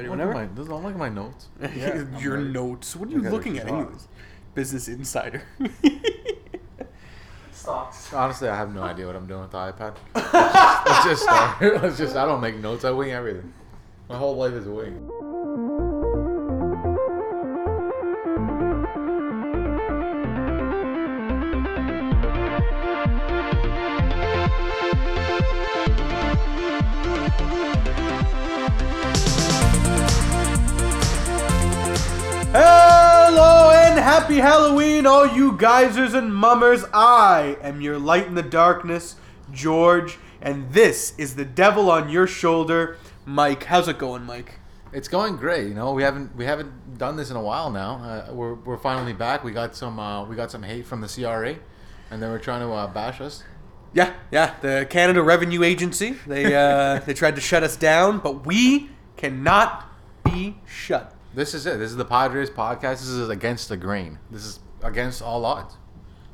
Ready Look whenever. at my, don't look at my notes. Your ready. notes. What are you looking at, anyways? Business Insider. Stocks. Honestly, I have no idea what I'm doing with the iPad. Let's just start. Let's just. I don't make notes. I wing everything. My whole life is a wing. Happy Halloween, all you geysers and mummers. I am your light in the darkness, George, and this is the devil on your shoulder, Mike. How's it going, Mike? It's going great. You know, we haven't we haven't done this in a while now. Uh, we're, we're finally back. We got some uh, we got some hate from the CRA, and they were trying to uh, bash us. Yeah, yeah. The Canada Revenue Agency. They uh, they tried to shut us down, but we cannot be shut. This is it. This is the Padres podcast. This is against the grain. This is against all odds.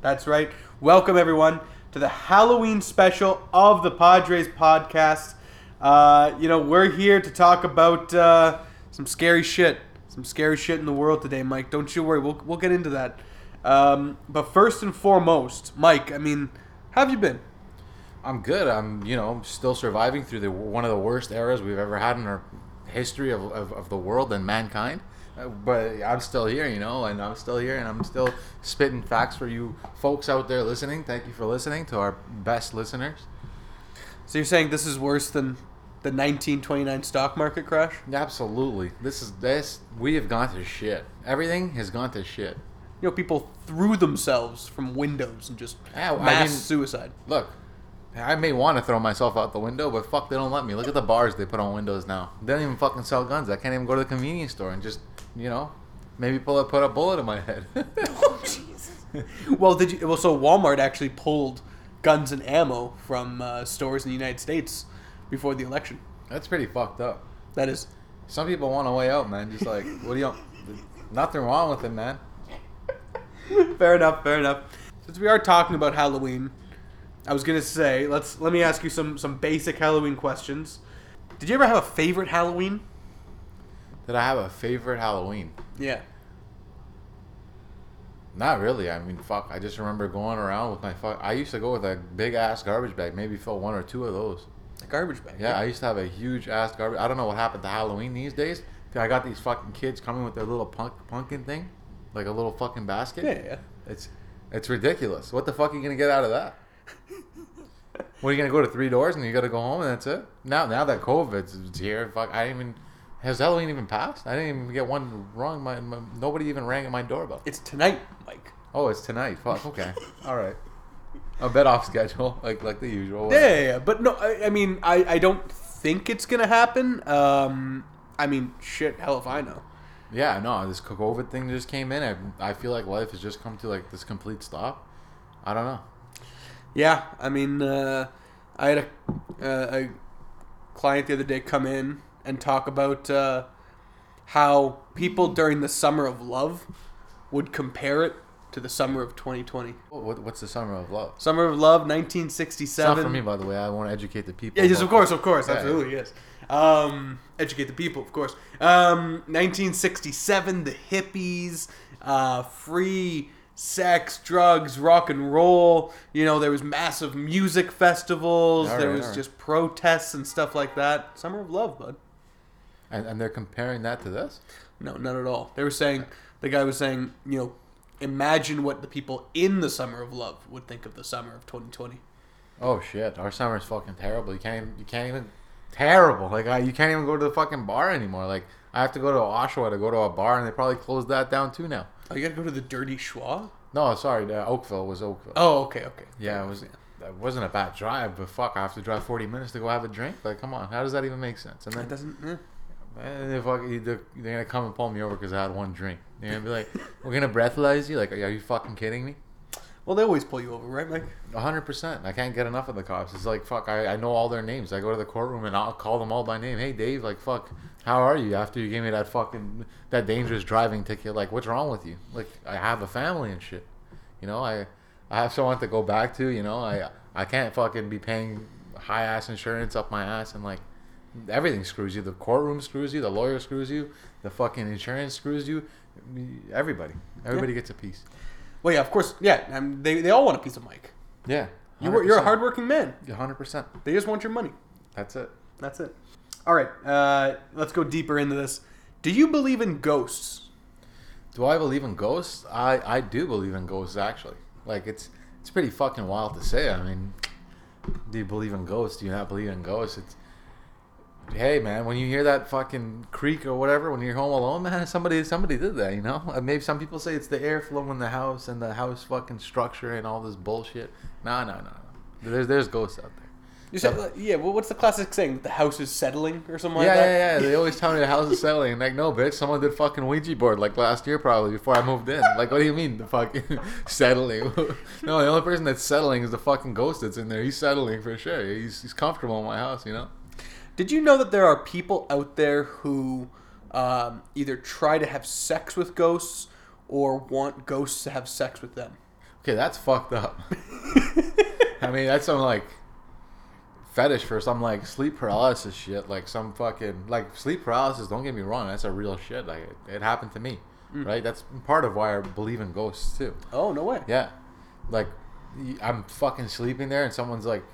That's right. Welcome everyone to the Halloween special of the Padres podcast. Uh, you know, we're here to talk about uh, some scary shit, some scary shit in the world today, Mike. Don't you worry. We'll we'll get into that. Um, but first and foremost, Mike. I mean, how have you been? I'm good. I'm, you know, still surviving through the one of the worst eras we've ever had in our history of, of, of the world and mankind. Uh, but I'm still here, you know, and I'm still here, and I'm still spitting facts for you folks out there listening. Thank you for listening to our best listeners. So you're saying this is worse than the 1929 stock market crash? Absolutely, this is this. We have gone to shit. Everything has gone to shit. You know, people threw themselves from windows and just Yeah, I mass mean- suicide. Look, I may want to throw myself out the window, but fuck, they don't let me. Look at the bars they put on windows now. They don't even fucking sell guns. I can't even go to the convenience store and just, you know, maybe pull a, put a bullet in my head. Oh, Jesus. well, did you? Well, so Walmart actually pulled guns and ammo from uh, stores in the United States before the election. That's pretty fucked up. That is. Some people want a way out, man. Just like, what do you? Nothing wrong with it, man. fair enough. Fair enough. Since we are talking about Halloween, I was gonna say let's let me ask you some some basic Halloween questions. Did you ever have a favorite Halloween? Did I have a favorite Halloween? Yeah. Not really. I mean, fuck. I just remember going around with my fuck. I used to go with a big ass garbage bag. Maybe fill one or two of those. A garbage bag. Yeah, I used to have a huge ass garbage. I don't know what happened to Halloween these days. I got these fucking kids coming with their little punk pumpkin thing, like a little fucking basket. Yeah. yeah. It's it's ridiculous. What the fuck are you gonna get out of that? what are you gonna go to three doors and you gotta go home and that's it? Now now that COVID's here, fuck, I didn't even has Halloween even passed? I didn't even get one wrong. My, my nobody even rang at my doorbell. It's tonight, Mike. Oh, it's tonight. Fuck. Okay. All right. A bit off schedule, like like the usual. Yeah, yeah, yeah. but no, I, I mean, I, I don't think it's gonna happen. Um, I mean, shit, hell if I know. Yeah, no, this COVID thing just came in. I, I feel like life has just come to like this complete stop. I don't know. Yeah, I mean, uh, I had a, uh, a client the other day come in and talk about uh, how people during the summer of love would compare it to the summer of 2020. What, what's the summer of love? Summer of love, It's 1967. not for me, by the way. I want to educate the people. Yeah, yes, of course, of course, Yeah, absolutely, yes. Um, educate the people, of course. Um, 1967, the hippies, uh, free sex, drugs, rock and roll. You know, there was massive music festivals. There was right. just protests and stuff like that. Summer of love, bud. And, and they're comparing that to this. No, not at all. They were saying the guy was saying, you know, imagine what the people in the summer of love would think of the summer of 2020. Oh shit, our summer's fucking terrible. You can't even, you can't even terrible. Like I, you can't even go to the fucking bar anymore. Like I have to go to Oshawa to go to a bar, and they probably closed that down too now. Oh, you gotta go to the Dirty Schwa? No, sorry, uh, Oakville was Oakville. Oh, okay, okay. yeah, it was. That wasn't a bad drive, but fuck, I have to drive forty minutes to go have a drink. Like, come on, how does that even make sense? And It doesn't. Eh. And if I, they're, they're gonna come and pull me over because I had one drink. They're gonna be like, "We're gonna breathalyze you." Like, are you fucking kidding me? Well, they always pull you over, right, Mike? hundred percent. I can't get enough of the cops. It's like fuck. I, I know all their names. I go to the courtroom and I'll call them all by name. Hey, Dave. Like fuck. How are you? After you gave me that fucking that dangerous driving ticket. Like, what's wrong with you? Like, I have a family and shit. You know, I I have someone to go back to. You know, I I can't fucking be paying high ass insurance up my ass and like everything screws you. The courtroom screws you. The lawyer screws you. The fucking insurance screws you. Everybody, everybody gets a piece. Well, yeah, of course, yeah. Um, they they all want a piece of Mike. Yeah, You you're a hardworking man. hundred percent. They just want your money. That's it. That's it. All right, uh, let's go deeper into this. Do you believe in ghosts? Do I believe in ghosts? I I do believe in ghosts actually. Like it's it's pretty fucking wild to say. I mean, do you believe in ghosts? Do you not believe in ghosts? It's hey man, when you hear that fucking creak or whatever when you're home alone, man, somebody somebody did that, you know. And maybe some people say it's the airflow in the house and the house fucking structure and all this bullshit. No, no, no, no. There's there's ghosts out there. You said, uh, yeah. Well, what's the classic saying? The house is settling or something like that. yeah, yeah. They always tell me the house is settling. Like, no, bitch. Someone did fucking Ouija board like last year, probably before I moved in. Like, what do you mean the fucking settling? no, the only person that's settling is the fucking ghost that's in there. He's settling for sure. He's he's comfortable in my house, you know. Did you know that there are people out there who um, either try to have sex with ghosts or want ghosts to have sex with them? Okay, that's fucked up. I mean, that's some like fetish for some like sleep paralysis shit. Like some fucking like sleep paralysis. Don't get me wrong, that's a real shit. Like it, it happened to me, right? That's part of why I believe in ghosts too. Oh no way! Yeah, like I'm fucking sleeping there, and someone's like,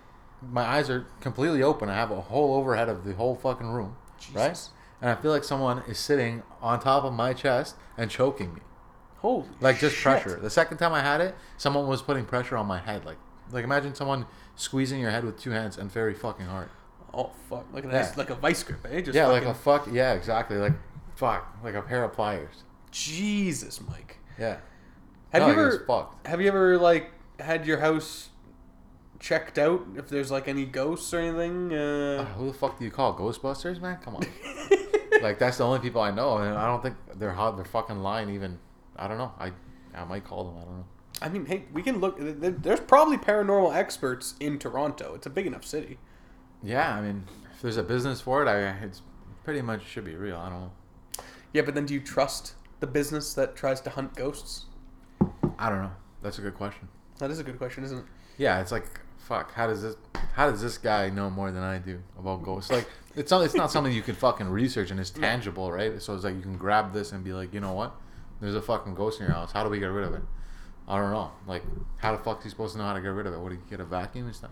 my eyes are completely open. I have a whole overhead of the whole fucking room, right? And I feel like someone is sitting on top of my chest and choking me, Holy like just shit. pressure. The second time I had it, someone was putting pressure on my head, like like imagine someone squeezing your head with two hands and very fucking hard. Oh fuck! Like a Yeah. nice, like a vice grip, eh? Just yeah, fucking, like a fuck. Yeah, exactly. Like fuck, like a pair of pliers. Jesus, Mike. Yeah. Have No, you like, ever fucked. have you ever like had your house checked out if there's like any ghosts or anything? Uh, Uh, who the fuck do you call Ghostbusters, man? Come on. like that's the only people I know, and I don't think they're hot. They're fucking lying. Even I don't know. I I might call them. I don't know. I mean, hey, we can look. There's probably paranormal experts in Toronto. It's a big enough city. Yeah, I mean, if there's a business for it, I it's pretty much should be real. I don't know. Yeah, but then do you trust the business that tries to hunt ghosts? I don't know. That's a good question. That is a good question, isn't it? Yeah, it's like fuck. How does this? How does this guy know more than I do about ghosts? Like, it's not. It's not something you can fucking research and it's tangible, right? So it's like you can grab this and be like, you know what? There's a fucking ghost in your house. How do we get rid of it? I don't know. Like, how the fuck is he supposed to know how to get rid of it? What do you get a vacuum and stuff?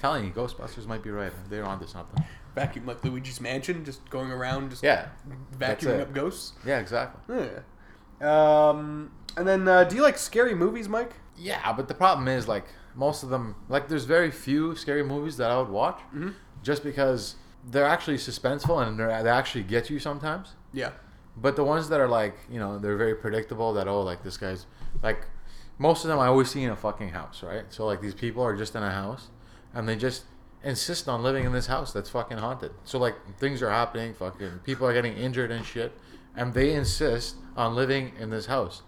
telling you, Ghostbusters might be right. They're onto something. Vacuum like Luigi's Mansion, just going around, just Yeah. Vacuuming up ghosts. Yeah, exactly. Yeah. Um, and then, uh, do you like scary movies, Mike? Yeah, but the problem is like most of them like there's very few scary movies that I would watch Mhm. just because they're actually suspenseful and they're, they actually get you sometimes. Yeah. But the ones that are like, you know, they're very predictable that oh like this guy's like most of them I always see in a fucking house, right? So like these people are just in a house and they just insist on living in this house that's fucking haunted. So like things are happening, fucking people are getting injured and shit and they insist on living in this house.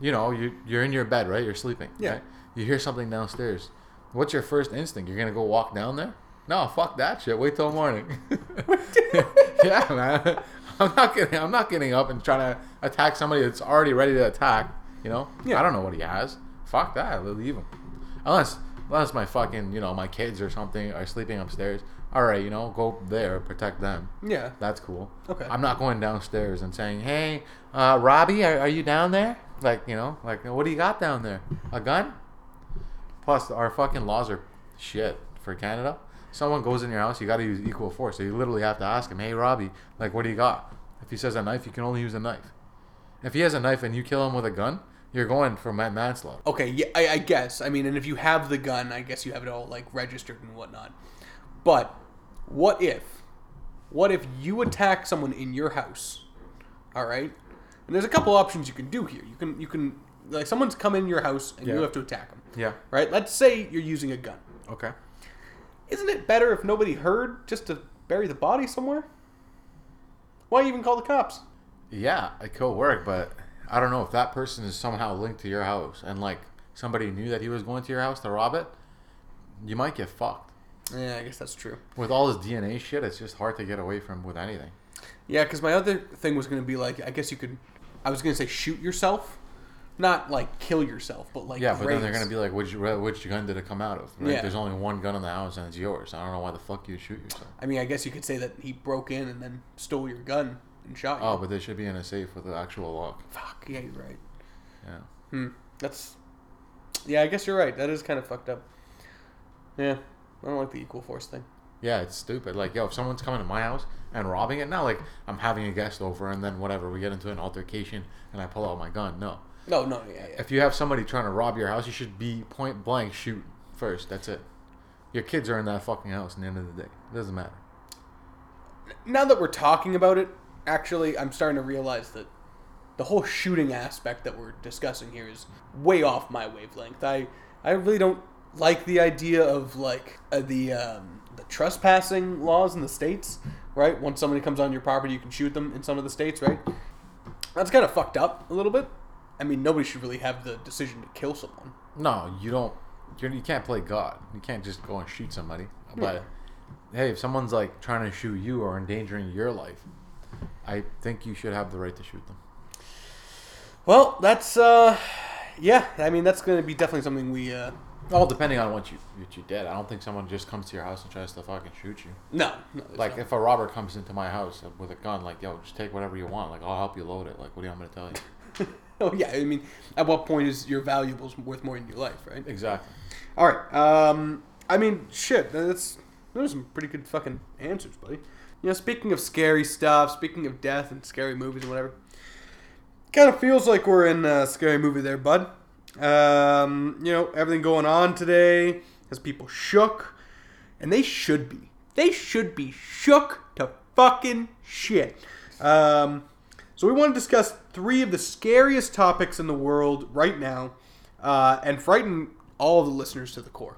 You know, you you're in your bed, right? You're sleeping. Yeah. right? You hear something downstairs. What's your first instinct? You're gonna go walk down there? No, fuck that shit. Wait till morning. yeah, man. I'm not getting. I'm not getting up and trying to attack somebody that's already ready to attack. You know. Yeah. I don't know what he has. Fuck that. I'll leave him. Unless, unless my fucking, you know, my kids or something are sleeping upstairs. All right, you know, go there, protect them. Yeah. That's cool. Okay. I'm not going downstairs and saying, "Hey, uh, Robbie, are, are you down there?" Like, you know, like, what do you got down there? A gun? Plus, our fucking laws are shit for Canada. Someone goes in your house, you got to use equal force. So you literally have to ask him, "Hey, Robbie, like, what do you got?" If he says a knife, you can only use a knife. If he has a knife and you kill him with a gun, you're going for man- manslaughter. Okay, yeah, I, I guess. I mean, and if you have the gun, I guess you have it all like registered and whatnot. But what if, what if you attack someone in your house? All right, and there's a couple options you can do here. You can you can like someone's come in your house and you have to attack them. Yeah. Right. Let's say you're using a gun. Okay. Isn't it better if nobody heard just to bury the body somewhere? Why even call the cops? Yeah, it could work, but I don't know if that person is somehow linked to your house and like somebody knew that he was going to your house to rob it. You might get fucked. Yeah, I guess that's true. With all this DNA shit, it's just hard to get away from with anything. Yeah, because my other thing was going to be like, I guess you could, I was going to say shoot yourself not like kill yourself, but like Yeah, but then they're gonna be like, which which gun did it come out of? Right? Yeah. There's only one gun in the house and it's yours. I don't know why the fuck you shoot yourself. I mean, I guess you could say that he broke in and then stole your gun and shot you. Oh, but they should be in a safe with an actual lock. fuck. Yeah, you're right. Yeah. Hmm. That's. Yeah, I guess you're right. That is kind of fucked up. Yeah, I don't like the equal force thing. Yeah, it's stupid. Like, yo, if someone's coming to my house and robbing it, not like I'm having a guest over and then whatever, we get into an altercation and I pull out my gun. No. No, no, yeah, yeah. If you have somebody trying to rob your house, you should be point blank shoot first. That's it. Your kids are in that fucking house at the end of the day. It doesn't matter. now that we're talking about it, actually, I'm starting to realize that the whole shooting aspect that we're discussing here is way off my wavelength. I I really don't like the idea of like uh, the um, the trespassing laws in the states, right? Once somebody comes on your property, you can shoot them in some of the states, right? That's kind of fucked up a little bit. I mean, nobody should really have the decision to kill someone. No, you don't. You're, you can't play God. You can't just go and shoot somebody. But hey, if someone's like trying to shoot you or endangering your life, I think you should have the right to shoot them. Well, that's uh, yeah. I mean, that's going to be definitely something we uh, All depending on what you what you did. I don't think someone just comes to your house and tries to fucking shoot you. no, no Like no- if a robber comes into my house with a gun, like yo, just take whatever you want. Like I'll help you load it. Like what do you want me to tell you? oh yeah. I mean, at what point is your valuables worth more than your life, right? Exactly. All right. Um, I mean, shit. That's those are some pretty good fucking answers, buddy. You know, speaking of scary stuff, speaking of death and scary movies and whatever, kind of feels like we're in a scary movie there, bud. Um, you know, everything going on today has people shook, and they should be. They should be shook to fucking shit. Um, so we want to discuss three of the scariest topics in the world right now, uh, and frighten all of the listeners to the core.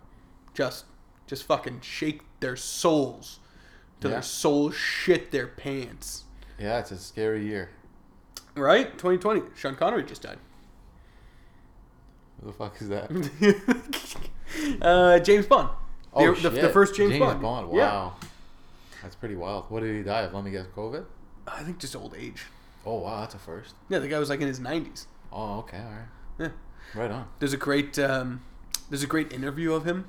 Just, just fucking shake their souls, till Yeah. their souls shit their pants. Yeah, it's a scary year. Right? 2020. Sean Connery just died. Who the fuck is that? uh, James Bond. The, Oh the, shit! the first James, Bond. Wow, Yeah. that's pretty wild. What did he die of? Let me guess. COVID. I think just old age. Oh wow, that's a first. Yeah, the guy was like in his 90s. Oh okay, all right. Yeah. Right on. There's a great um, there's a great interview of him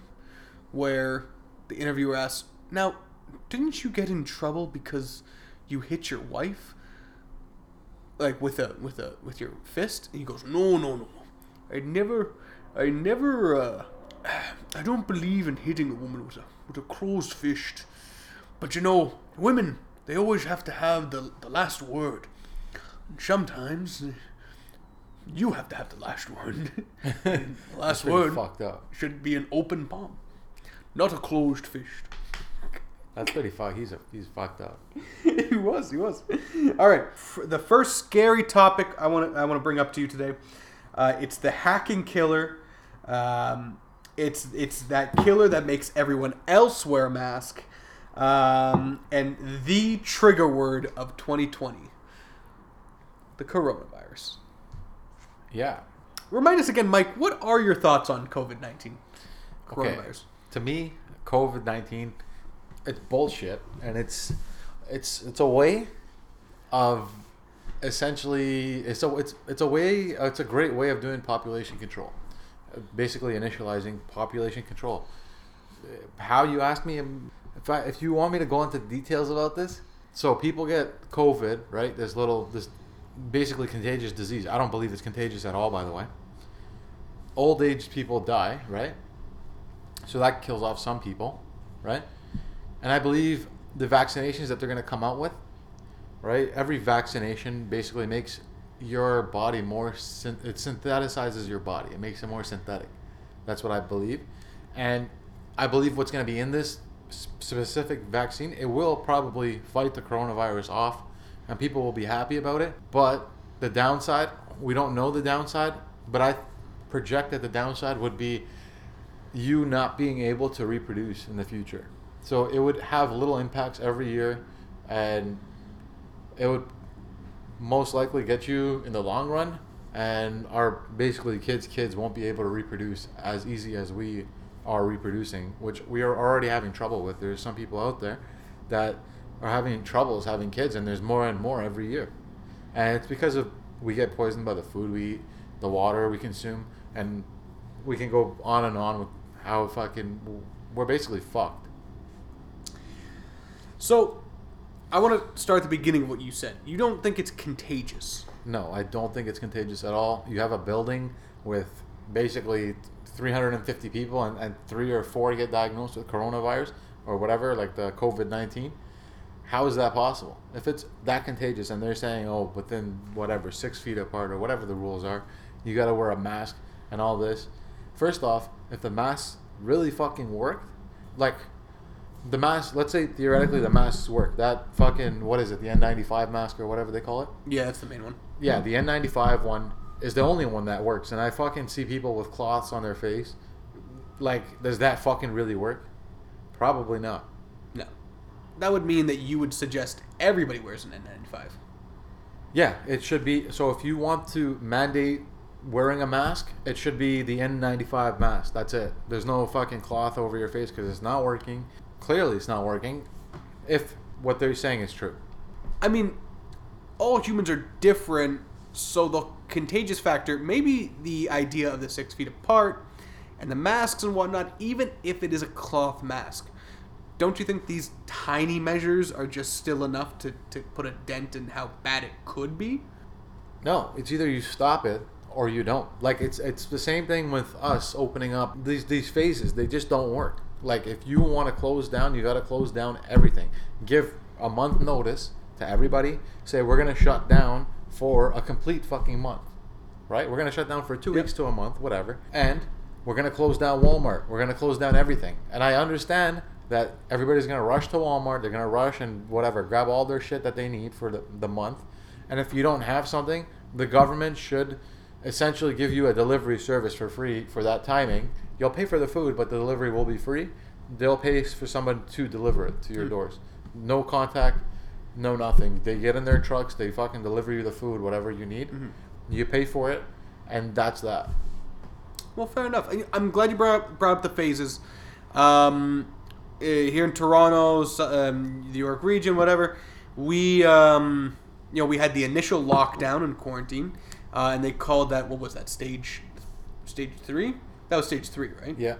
where the interviewer asks, "Now, didn't you get in trouble because you hit your wife like with a with a with your fist?" And he goes, "No, no, no. I never I never uh, I don't believe in hitting a woman with a with a closed fist. But you know, women they always have to have the the last word. Sometimes you have to have the last word. the last word fucked up. should be an open palm, not a closed fist. That's pretty fucked. He's a he's fucked up. he was, he was. All right, the first scary topic I want to I want to bring up to you today. Uh, it's the hacking killer. Um, it's it's that killer that makes everyone else wear a mask, um, and the trigger word of 2020, the coronavirus. Yeah. Remind us again, Mike. What are your thoughts on COVID 19? Okay. Coronavirus. To me, COVID nineteen, it's bullshit, and it's it's it's a way of essentially it's a it's it's a way it's a great way of doing population control, basically initializing population control. How you ask me um, if I, if you want me to go into details about this, so people get COVID, right? This little this basically contagious disease. I don't believe it's contagious at all, by the way. Old age people die, right? So that kills off some people, right? And I believe the vaccinations that they're going to come out with, right? Every vaccination basically makes your body more, syn- it synthesizes your body. It makes it more synthetic. That's what I believe. And I believe what's going to be in this specific vaccine, it will probably fight the coronavirus off and people will be happy about it. But the downside, we don't know the downside, but I project that the downside would be you not being able to reproduce in the future. So it would have little impacts every year, and it would most likely get you in the long run. And our basically kids' kids won't be able to reproduce as easy as we are reproducing, which we are already having trouble with. There's some people out there that are having troubles having kids, and there's more and more every year. And it's because of we get poisoned by the food we eat, the water we consume, and we can go on and on with how fucking we're basically fucked. So, I want to start at the beginning of what you said. You don't think it's contagious. No, I don't think it's contagious at all. You have a building with basically 350 people, and, and three or four get diagnosed with coronavirus or whatever, like the COVID 19. How is that possible? If it's that contagious and they're saying, oh, within whatever, six feet apart or whatever the rules are, you got to wear a mask and all this. First off, if the masks really fucking worked, like the mask, let's say theoretically the masks work. That fucking, what is it, the N95 mask or whatever they call it? Yeah, that's the main one. Yeah, the N95 one is the only one that works. And I fucking see people with cloths on their face. Like, does that fucking really work? Probably not. That would mean that you would suggest everybody wears an N95. Yeah, it should be. So if you want to mandate wearing a mask, it should be the N95 mask. That's it. There's no fucking cloth over your face because it's not working. Clearly, it's not working. If what they're saying is true. I mean, all humans are different, so the contagious factor, maybe the idea of the six feet apart and the masks and whatnot, even if it is a cloth mask, don't you think these tiny measures are just still enough to, to put a dent in how bad it could be? No, it's either you stop it or you don't. Like it's it's the same thing with us opening up these these phases. They just don't work. Like if you want to close down, you got to close down everything. Give a month notice to everybody. Say we're gonna shut down for a complete fucking month, right? We're gonna shut down for two Yep. weeks to a month, whatever, and we're gonna close down Walmart. We're gonna close down everything. And I understand that everybody's gonna rush to Walmart. They're gonna rush and whatever, grab all their shit that they need for the, the month. And if you don't have something, the government should essentially give you a delivery service for free for that timing. You'll pay for the food, but the delivery will be free. They'll pay for someone to deliver it to your doors. No contact, no nothing. They get in their trucks, they fucking deliver you the food, whatever you need. You pay for it, and that's that. Well, fair enough. I'm glad you brought up, brought up the phases. Um, here in Toronto, um, the York region, whatever, we um, you know we had the initial lockdown and quarantine, uh, and they called that what was that stage, stage three? That was stage three, right? Yeah.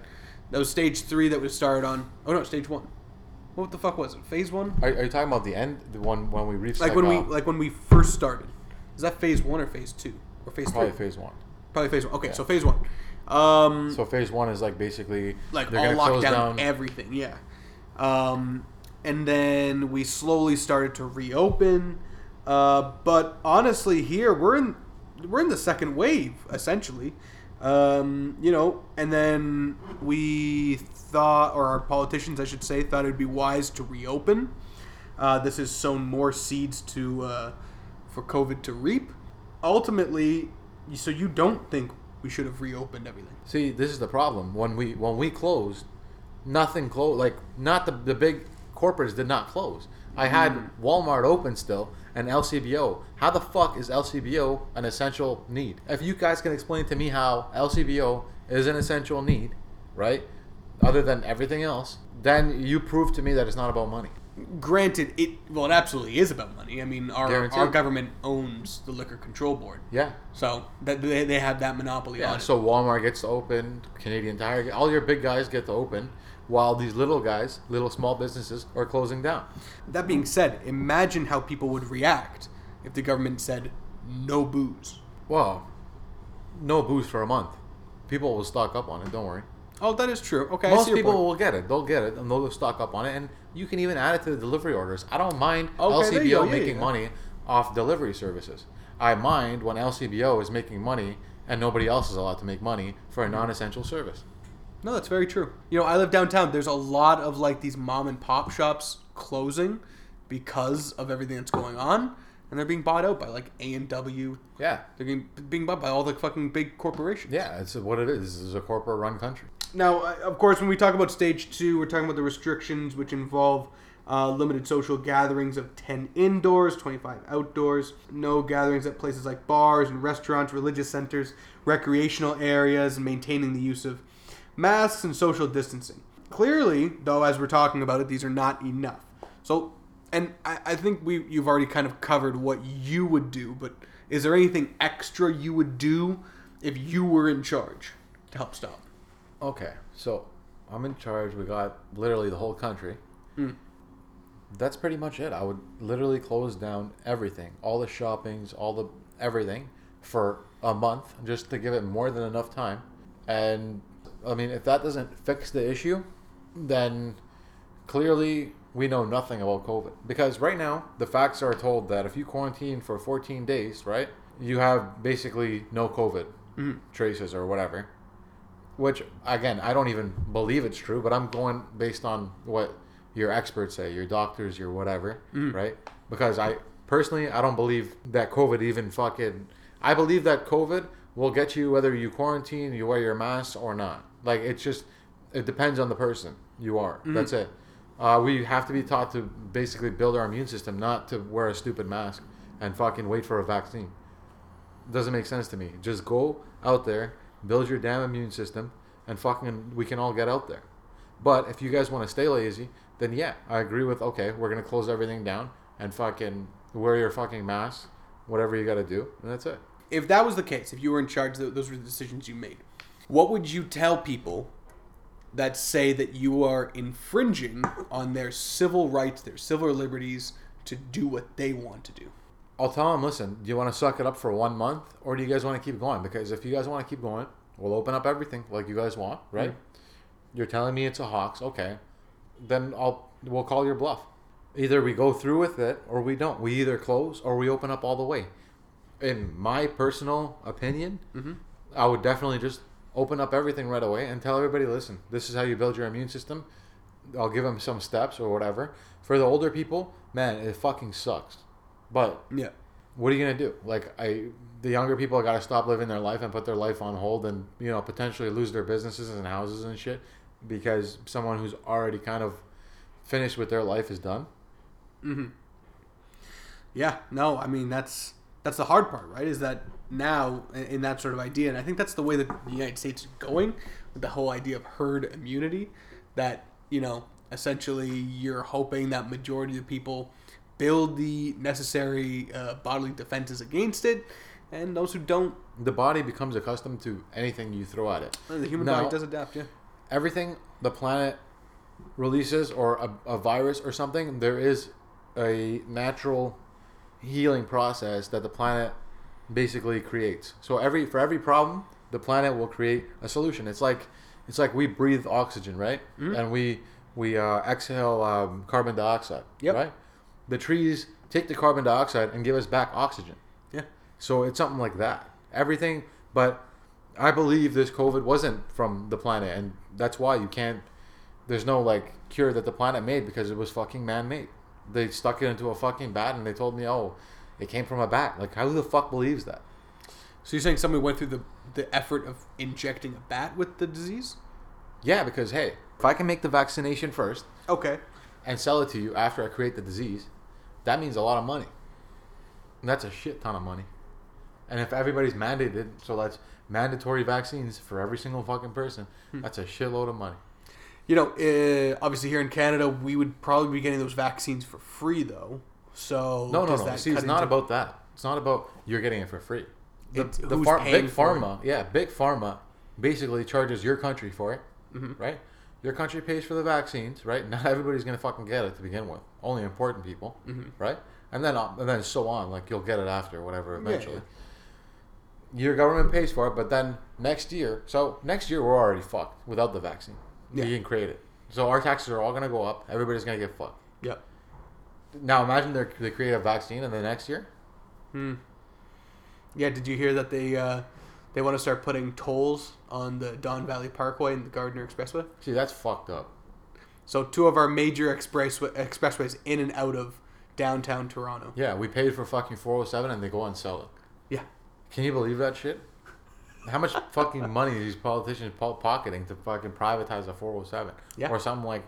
That was stage three that was started on. Oh no, stage one. What the fuck was it? Phase one? Are, are you talking about the end, the one when we reached Like when we like when we first started. Is that phase one or phase two or phase probably three? phase one. Probably phase one. Okay, Yeah. so phase one. Um, So phase one is like basically like they're all locked close down, down. everything yeah. Um, and then we slowly started to reopen. Uh, but honestly here we're in we're in the second wave essentially. Um, you know and then we thought or our politicians i should say thought it would be wise to reopen. Uh, this has sown more seeds to uh, for covid to reap. Ultimately so you don't think we should have reopened everything See, this is the problem. When we when we closed, nothing closed. Like not the the big corporates did not close. I had mm-hmm. Walmart open still and LCBO. How the fuck is LCBO an essential need? If you guys can explain to me how LCBO is an essential need, right? Other than everything else, then you prove to me that it's not about money. Granted it well it absolutely is about money i mean our, Guaranteed. our government owns the liquor control board Yeah. so that they, they have that monopoly Yeah, on it so Walmart gets to open, Canadian Tire, all your big guys get to open, while these little guys, little small businesses, are closing down. that being said imagine how people would react if the government said no booze Well, no booze for a month. People will stock up on it. Don't worry. Oh that is true okay Most people point. will get it. They'll get it, and they'll stock up on it. And you can even add it to the delivery orders. I don't mind Okay, there you go. LCBO Yeah, making yeah. money off delivery services. I mind when LCBO is making money and nobody else is allowed to make money for Mm-hmm. a non-essential service. no that's very true you know i live downtown there's a lot of like these mom and pop shops closing because of everything that's going on and they're being bought out by like a&w Yeah, they're being, being bought by all the fucking big corporations yeah, it's what it is. This is a corporate-run country. Now, uh, of course, when we talk about stage two, we're talking about the restrictions which involve uh, limited social gatherings of 10 indoors, 25 outdoors, no gatherings at places like bars and restaurants, religious centers, recreational areas, and maintaining the use of masks and social distancing. Clearly, though, as we're talking about it, these are not enough. So, and I, I think we you've already kind of covered what you would do, but is there anything extra you would do if you were in charge to help stop? Okay, so I'm in charge. We got literally the whole country. Hmm. That's pretty much it. I would literally close down everything, all the shoppings, all the everything for a month just to give it more than enough time. And I mean, if that doesn't fix the issue, then clearly we know nothing about COVID. Because right now, the facts are told that if you quarantine for 14 days, right, you have basically no COVID Mhm. traces or whatever. Which, again, I don't even believe it's true, but I'm going based on what your experts say, your doctors, your whatever, Mhm. right? Because I personally, I don't believe that COVID even fucking. I believe that COVID will get you whether you quarantine, you wear your mask or not. Like it's just, it depends on the person you are. That's it. Uh, we have to be taught to basically build our immune system, not to wear a stupid mask and fucking wait for a vaccine. Doesn't make sense to me. Just go out there, build your damn immune system, and fucking we can all get out there. But if you guys want to stay lazy, then yeah, I agree with okay, we're gonna close everything down and fucking wear your fucking mask, whatever you gotta do, and that's it. If that was the case, if you were in charge, those were the decisions you made. What would you tell people that say that you are infringing on their civil rights, their civil liberties to do what they want to do? I'll tell them, listen, do you want to suck it up for one month, or do you guys want to keep going? Because if you guys want to keep going, we'll open up everything like you guys want, right? You're telling me it's a hoax, okay? Then I'll we'll call your bluff. Either we go through with it or we don't. We either close or we open up all the way. In my personal opinion, Mhm. I would definitely just open up everything right away and tell everybody, listen, this is how you build your immune system. I'll give them some steps or whatever. For the older people, man, it fucking sucks. But Yeah. what are you gonna do? Like I, the younger people got to stop living their life and put their life on hold, and you know potentially lose their businesses and houses and shit because someone who's already kind of finished with their life is done. Mm-hmm. Yeah, no, I mean that's that's the hard part, right? Is that now in, in that sort of idea, and I think that's the way that the United States is going with the whole idea of herd immunity. That you know, essentially, you're hoping that majority of people build the necessary uh, bodily defenses against it, and those who don't, The body becomes accustomed to anything you throw at it. the human Now- body does adapt. Yeah. Everything the planet releases, or a, a virus or something, there is a natural healing process that the planet basically creates. So every for every problem, the planet will create a solution. It's like it's like we breathe oxygen, right? Mhm. And we we uh, exhale um, carbon dioxide, Yep. right? The trees take the carbon dioxide and give us back oxygen. Yeah. So it's something like that. Everything, but I believe this COVID wasn't from the planet, and that's why you can't. There's no like cure that the planet made because it was fucking man-made. They stuck it into a fucking bat, and they told me, "Oh, it came from a bat." Like, who the fuck believes that? So you're saying somebody went through the the effort of injecting a bat with the disease? Yeah, because hey, if I can make the vaccination first Okay. and sell it to you after I create the disease, that means a lot of money. And that's a shit ton of money. And if everybody's mandated, so that's mandatory vaccines for every single fucking person, Hmm. that's a shitload of money. You know, uh, obviously here in Canada, we would probably be getting those vaccines for free, though. So No, no, no. See, it's not about that. It's not about you're getting it for free. The, It's the paying big it. pharma, yeah, big pharma basically charges your country for it, Mhm. right? Your country pays for the vaccines, right? Not everybody's gonna fucking get it to begin with. Only important people, Mhm. right? And then and then so on. Like you'll get it after, whatever. Yeah, Eventually, your government pays for it, but then next year, so next year we're already fucked without the vaccine. Yeah. You can create it. So our taxes are all gonna go up. Everybody's gonna get fucked. Yeah. Now imagine they they create a vaccine and the next year. Hmm. Yeah. Did you hear that they uh, they want to start putting tolls on the Don Valley Parkway and the Gardiner Expressway? See, that's fucked up. So two of our major express expressways in and out of downtown Toronto. Yeah, we paid for fucking 407 and they go and sell it. Yeah. Can you believe that shit? How much fucking money are these politicians po- pocketing to fucking privatize a 407? Yeah. Or something like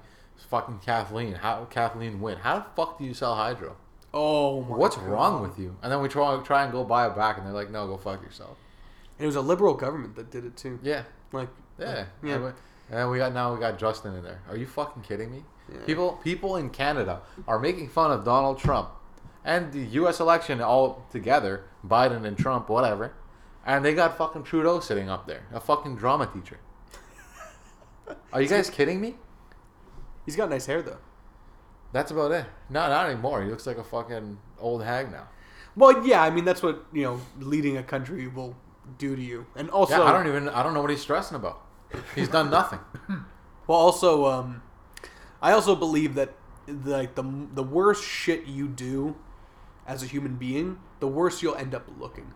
fucking Kathleen. How Kathleen Wynne? How the fuck do you sell hydro? Oh my god What's God. wrong with you? And then we try try and go buy it back and they're like, no, go fuck yourself. And it was a liberal government that did it too. Yeah. Like Yeah. Yeah. And we, and we got now we got Justin in there. Are you fucking kidding me? Yeah. People people in Canada are making fun of Donald Trump and the U.S. election all together, Biden and Trump, whatever. and they got fucking Trudeau sitting up there, a fucking drama teacher. Are you guys kidding me? He's got nice hair though. That's about it. No, not anymore. He looks like a fucking old hag now. Well, yeah, I mean that's what you know leading a country will do to you, and also Yeah, I don't even. I don't know what he's stressing about. He's done nothing. Well, also, um, I also believe that like the the worse shit you do as a human being, the worse you'll end up looking.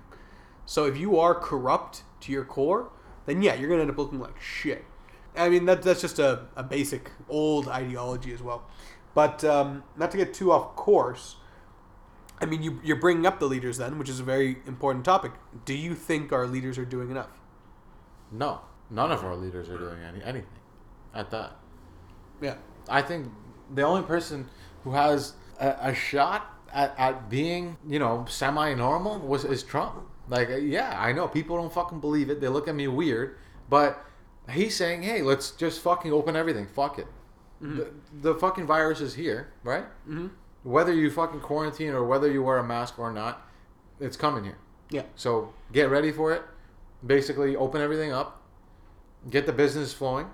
So if you are corrupt to your core, then yeah, you're gonna end up looking like shit. I mean that that's just a, a basic old ideology as well. But um, not to get too off course. I mean, you, you're bringing up the leaders then, which is a very important topic. Do you think our leaders are doing enough? No, none of our leaders are doing any anything at that. Yeah. I think the only person who has a, a shot at, at being, you know, semi-normal was is Trump. Like, uh, yeah, I know people don't fucking believe it. They look at me weird, but he's saying, "Hey, let's just fucking open everything. Fuck it. The, the fucking virus is here, right? Mm-hmm. Whether you fucking quarantine or whether you wear a mask or not, it's coming here. Yeah. So get ready for it. Basically, open everything up, get the business flowing,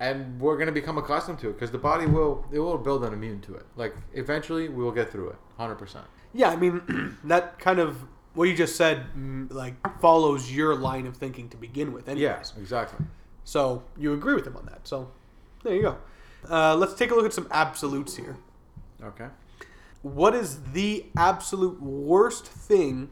and we're gonna become accustomed to it because the body will it will build an immune to it. Like eventually, we will get through it, hundred percent. Yeah, I mean that kind of what you just said, mm, like follows your line of thinking to begin with. Anyways. Yes, exactly. So you agree with him on that. So there you go. Uh, let's take a look at some absolutes here. Okay. What is the absolute worst thing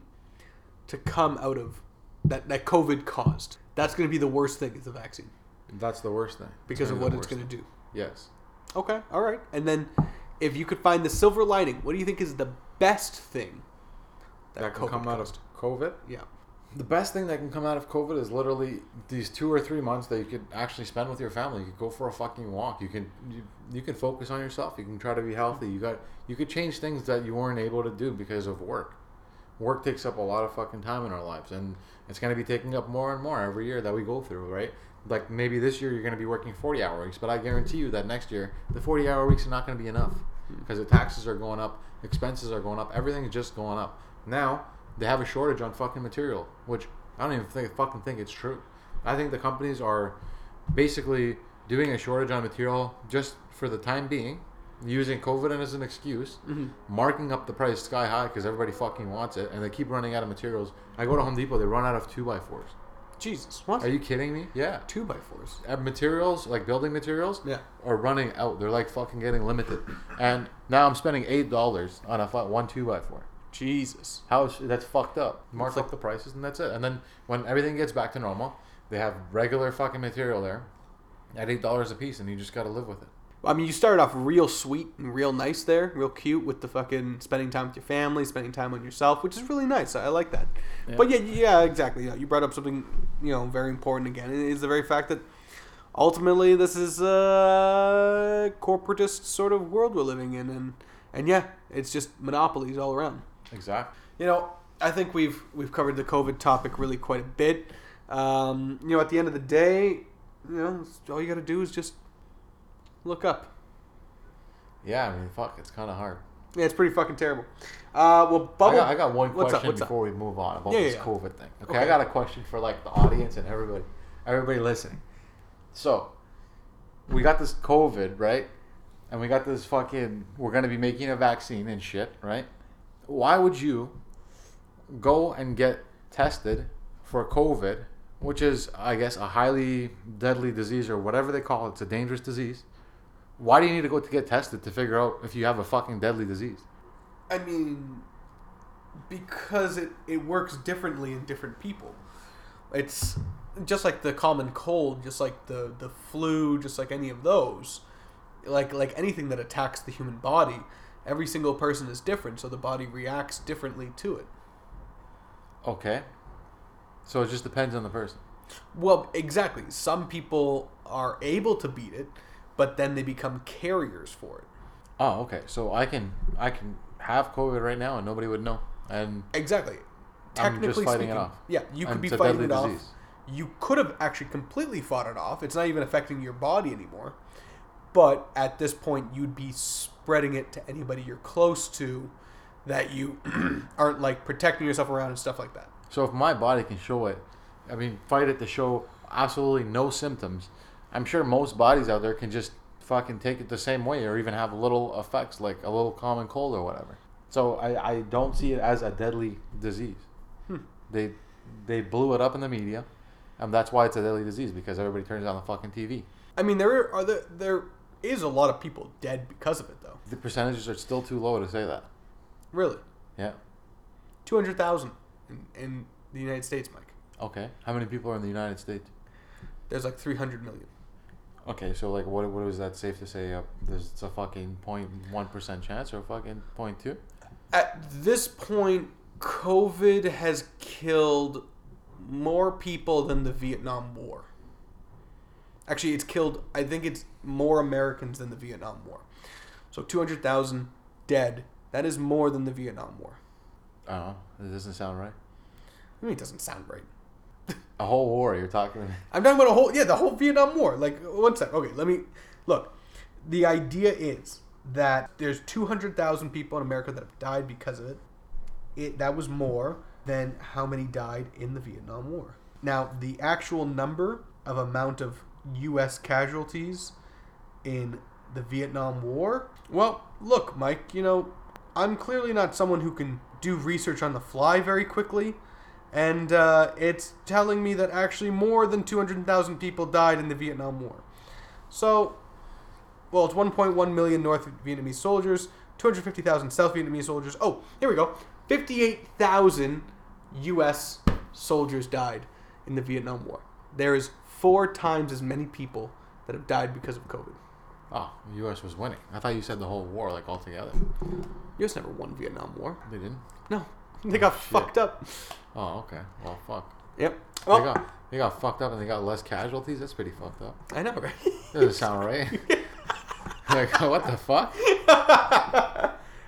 to come out of that that COVID caused? That's going to be the worst thing is the vaccine That's the worst thing because of what it's going to do. Yes. Okay, all right. And then if you could find the silver lining, what do you think is the best thing That, can come out of COVID. Yeah. The best thing that can come out of COVID is literally these two or three months that you could actually spend with your family. You could go for a fucking walk. You can you, you can focus on yourself. You can try to be healthy. You got you could change things that you weren't able to do because of work. Work takes up a lot of fucking time in our lives, and it's going to be taking up more and more every year that we go through. Right? Like maybe this year you're going to be working 40 hour weeks, but I guarantee you that next year the 40 hour weeks are not going to be enough hmm. because the taxes are going up, expenses are going up, everything's just going up. Now they have a shortage on fucking material, which I don't even think fucking think it's true. I think the companies are basically doing a shortage on material just for the time being, using COVID as an excuse, Mm-hmm. marking up the price sky high because everybody fucking wants it, and they keep running out of materials. I go to Home Depot, they run out of two by fours. Jesus, what? Are you kidding me? Yeah. Two by fours. Uh, materials like building materials Yeah. are running out. They're like fucking getting limited, and now I'm spending eight dollars on a fu- one two by four. Jesus. How is that's fucked up? Mark Fuck. up the prices and that's it. And then when everything gets back to normal, they have regular fucking material there at eight dollars a piece, and you just got to live with it. I mean, you started off real sweet and real nice there, real cute with the fucking spending time with your family, spending time on yourself, which is really nice. I like that. Yeah. But yeah, yeah, exactly. Yeah, you brought up something you know very important again. It is the very fact that ultimately this is a corporatist sort of world we're living in, and and yeah, it's just monopolies all around. Exactly. You know, I think we've we've covered the COVID topic really quite a bit. Um, you know, at the end of the day, you know, all you got to do is just look up. Yeah, I mean, fuck, it's kind of hard. Yeah, it's pretty fucking terrible. Uh, well, I got, I got one What's up? question What's up? before we move on about yeah, this yeah. COVID thing. Okay? Okay. I got a question for like the audience and everybody, everybody listening. So, we got this COVID, right? And we got this fucking. We're gonna be making a vaccine and shit, right? Why would you go and get tested for COVID, which is, I guess, a highly deadly disease or whatever they call it? It's a dangerous disease. Why do you need to go to get tested to figure out if you have a fucking deadly disease? I mean, because it, it works differently in different people. It's just like the common cold, just like the, the flu, just like any of those. Like like anything that attacks the human body, every single person is different, so the body reacts differently to it. Okay. So it just depends on the person. Well, exactly. Some people are able to beat it, but then they become carriers for it. Oh, okay. So I can I can have COVID right now and nobody would know. And Exactly. I'm just Technically fighting it speaking, off. yeah, you could And be fighting it off. disease. You could have actually completely fought it off. It's not even affecting your body anymore. But at this point, you'd be spreading it to anybody you're close to that you aren't like protecting yourself around and stuff like that. So if my body can show it, I mean, fight it to show absolutely no symptoms, I'm sure most bodies out there can just fucking take it the same way or even have little effects like a little common cold or whatever. So I, I don't see it as a deadly disease. Hmm. They they blew it up in the media, and that's why it's a deadly disease because everybody turns on the fucking TV. I mean, there are there, there is a lot of people dead because of it, though. The percentages are still too low to say that. Really, Yeah. two hundred thousand in, in the United States, Mike. Okay. How many people are in the United States? There's like three hundred million. Okay, so like, what what is that safe to say? Uh, there's a fucking point one percent chance or a fucking point two? At this point, COVID has killed more people than the Vietnam War. Actually, it's killed. I think it's more Americans than the Vietnam War. So two hundred thousand dead. That is more than the Vietnam War. I don't know. It doesn't sound right. I mean, it doesn't sound right. A whole war. You're talking. about. I'm talking about a whole yeah, the whole Vietnam War. Like one sec. Okay, let me look. The idea is that there's 200,000 people in America that have died because of it. It that was more than how many died in the Vietnam War. Now, the actual number of amount of US casualties in the Vietnam War, well, look, Mike, you know, I'm clearly not someone who can do research on the fly very quickly and uh, it's telling me that actually more than 200,000 people died in the Vietnam War. So, well, it's 1.1 million North Vietnamese soldiers, 250,000 South Vietnamese soldiers. Oh, here we go. 58,000 U.S. soldiers died in the Vietnam War. There is four times as many people that have died because of COVID. Oh, the U.S. was winning. I thought you said the whole war, like altogether. U.S. never won Vietnam War. They didn't. No, they got oh, shit. fucked up. Oh, okay. Well, fuck. Yep. they Well, got they got fucked up and they got less casualties. That's pretty fucked up. I know, right? Doesn't sound right. like what the fuck?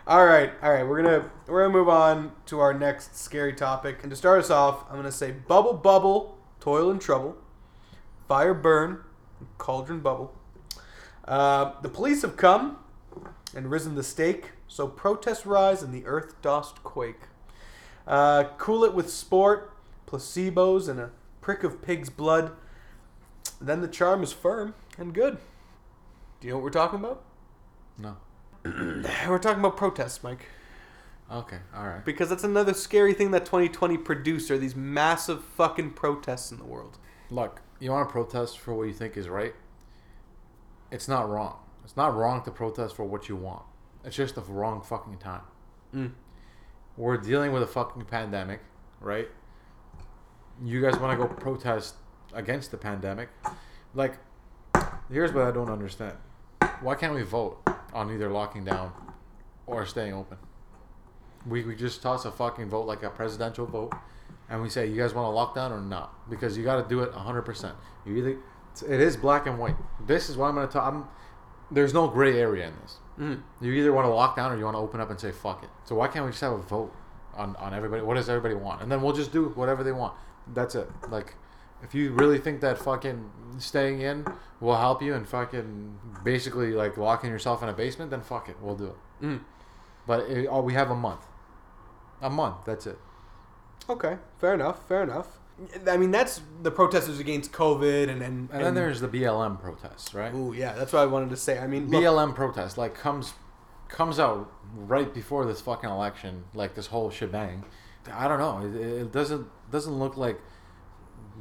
all right, all right. We're gonna we're gonna move on to our next scary topic, and to start us off, I'm gonna say bubble, bubble, toil and trouble, fire, burn, cauldron, bubble. Uh, the police have come and risen the stake, so protests rise and the earth dost quake. Uh, cool it with sport, placebos, and a prick of pig's blood. Then the charm is firm and good. Do you know what we're talking about? No. We're talking about protests, Mike. Okay. All right. Because that's another scary thing that 2020 produced are these massive fucking protests in the world. Look, you want to protest for what you think is right. It's not wrong. It's not wrong to protest for what you want. It's just the wrong fucking time. Mm. We're dealing with a fucking pandemic, right? You guys want to go protest against the pandemic? Like, here's what I don't understand. Why can't we vote on either locking down or staying open? We, we just toss a fucking vote like a presidential vote, and we say, you guys want a lockdown or not? Because you got to do it 100%. You either it is black and white. This is what I'm going to talk. I'm, there's no gray area in this. Mm. You either want to lock down or you want to open up and say fuck it. So why can't we just have a vote on, on everybody? What does everybody want? And then we'll just do whatever they want. That's it. Like, if you really think that fucking staying in will help you and fucking basically like locking yourself in a basement, then fuck it. We'll do it. Mm. But it, oh, we have a month. A month. That's it. Okay, fair enough, fair enough. I mean, that's the protesters against COVID and and, And, then there's the BLM protests, right? Ooh, yeah, that's what I wanted to say. I mean, look, BLM protest like comes comes out right before this fucking election, like this whole shebang. I don't know. It, it doesn't doesn't look like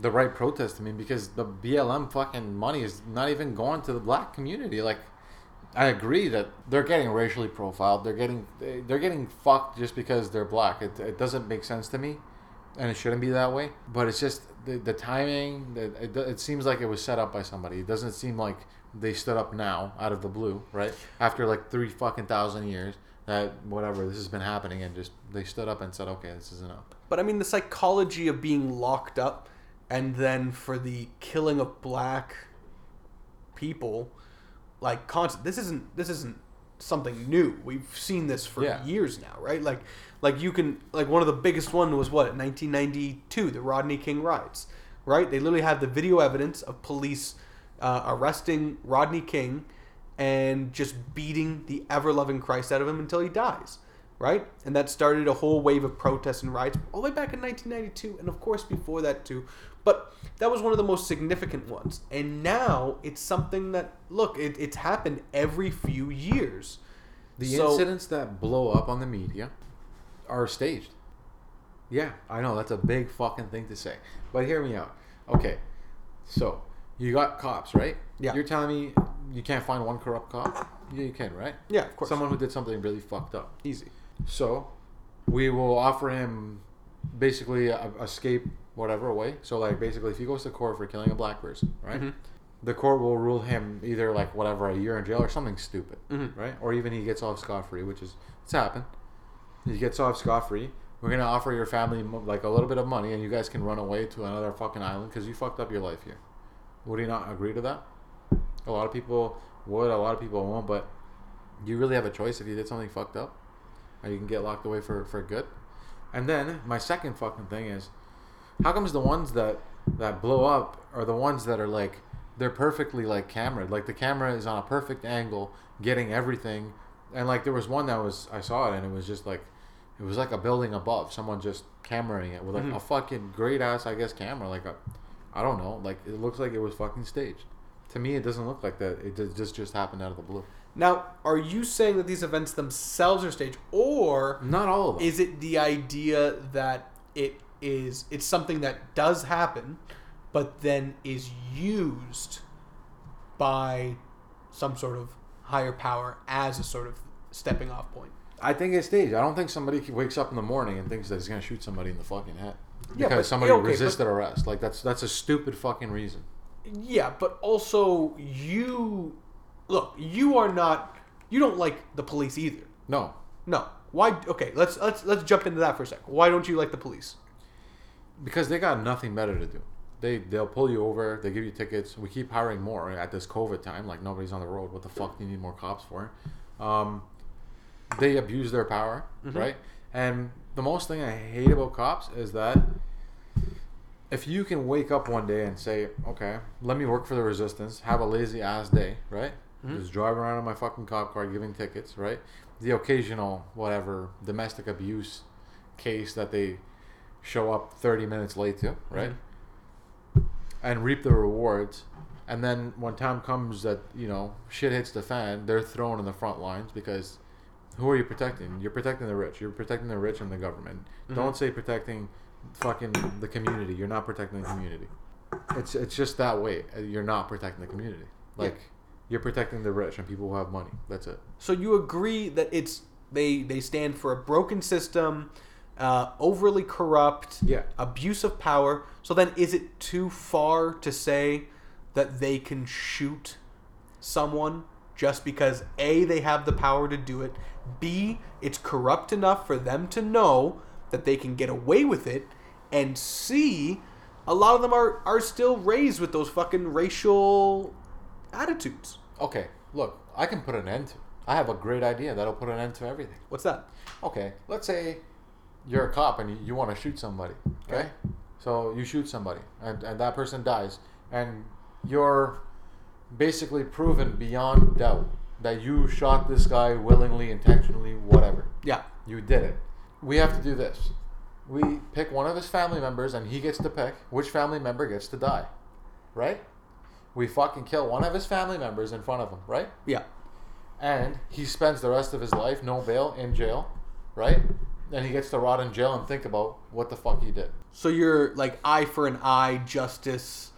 the right protest to me because the BLM fucking money is not even going to the black community. Like, I agree that they're getting racially profiled. They're getting they're getting fucked just because they're black. It, it doesn't make sense to me, and it shouldn't be that way. But it's just the, the timing. The, it, it seems like it was set up by somebody. It doesn't seem like they stood up now out of the blue, right? After like three fucking thousand years that whatever this has been happening, and just they stood up and said, okay, this is enough. but I mean, the psychology of being locked up and then for the killing of black people, like constant. This isn't this isn't something new. We've seen this for Yeah. years now, right? Like like you can like one of the biggest one was what 1992, the Rodney King riots, right? They literally had the video evidence of police uh, arresting Rodney King and just beating the ever loving Christ out of him until he dies, right? And that started a whole wave of protests and riots all the way back in 1992, and of course before that too. But that was one of the most significant ones. And now it's something that look, it, it's happened every few years. The So- incidents that blow up on the media are staged. Yeah, I know that's a big fucking thing to say, but hear me out. Okay, so you got cops, right? Yeah. You're telling me you can't find one corrupt cop? Yeah, you can, right? Yeah, of course. Someone who did something really fucked up. easy. So, we will offer him basically a, a escape whatever way. So, like, basically, if he goes to court for killing a black person, right? Mhm. The court will rule him either like whatever a year in jail or something stupid, Mhm. right? Or even he gets off scot free, which is it's happened. He gets off scot free. We're gonna offer your family like a little bit of money, and you guys can run away to another fucking island because you fucked up your life here. Would he not agree to that? A lot of people would, a lot of people won't, but you really have a choice if you did something fucked up, or you can get locked away for for good. And then my second fucking thing is, how comes the ones that that blow up are the ones that are like they're perfectly like cameraed, like the camera is on a perfect angle, getting everything, and like there was one that was I saw it and it was just like it was like a building above, someone just cameraing it with like Mhm. a fucking great ass I guess camera, like a I don't know, like it looks like it was fucking staged. To me, it doesn't look like that. It just just, just happened out of the blue. Now, are you saying that these events themselves are staged, or Not all of them. is it the idea that it is it's something that does happen, but then is used by some sort of higher power as a sort of stepping off point? I think it's staged. I don't think somebody wakes up in the morning and thinks that he's gonna shoot somebody in the fucking head Yeah, because but- somebody yeah, okay, resisted arrest. Like that's that's a stupid fucking reason. Yeah, but also you look, you are not you don't like the police either. No, No. Why okay, let's let's let's jump into that for a second. Why don't you like the police? Because they got nothing better to do. They they'll pull you over. They give you tickets. We keep hiring more at this COVID time. Like nobody's on the road. What the fuck do you need more cops for? Um, they abuse their power, right? And the most thing I hate about cops is that if you can wake up one day and say, okay, let me work for the resistance, have a lazy ass day, right? Just drive around in my fucking cop car giving tickets, right? The occasional whatever domestic abuse case that they show up 30 minutes late to, mm-hmm. right? And reap the rewards. And then when time comes that, you know, shit hits the fan, they're thrown in the front lines because who are you protecting? You're protecting the rich. You're protecting the rich and the government. Mm-hmm. Don't say protecting fucking the community. You're not protecting the community. It's it's just that way. You're not protecting the community. Like you're protecting the rich and people who have money. That's it. So you agree that it's they they stand for a broken system, uh, overly corrupt, Yeah. abuse of power. So then, is it too far to say that they can shoot someone just because a they have the power to do it, b it's corrupt enough for them to know that they can get away with it, and c a lot of them are are still raised with those fucking racial attitudes. Okay, look, I can put an end to. I have a great idea that'll put an end to everything. What's that? Okay, let's say you're a cop and you, you want to shoot somebody. Okay, Okay. so you shoot somebody and, and that person dies, and you're basically proven beyond doubt that you shot this guy willingly, intentionally, whatever. Yeah. You did it. We have to do this. We pick one of his family members, and he gets to pick which family member gets to die. Right? We fucking kill one of his family members in front of him, right? Yeah. And he spends the rest of his life, no bail, in jail, right? And he gets to rot in jail and think about what the fuck he did. So you're like eye for an eye, justice,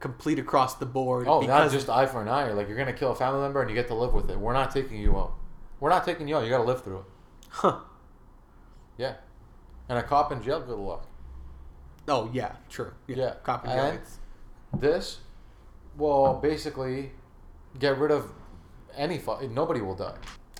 complete across the board. Oh, not just eye for an eye. Like you're gonna kill a family member and you get to live with it. We're not taking you out. We're not taking you out. You gotta live through it. Huh. Yeah. And a cop in jail, good luck. Oh yeah, true. Yeah. Yeah. Copy And this will basically get rid of any fu- nobody will die.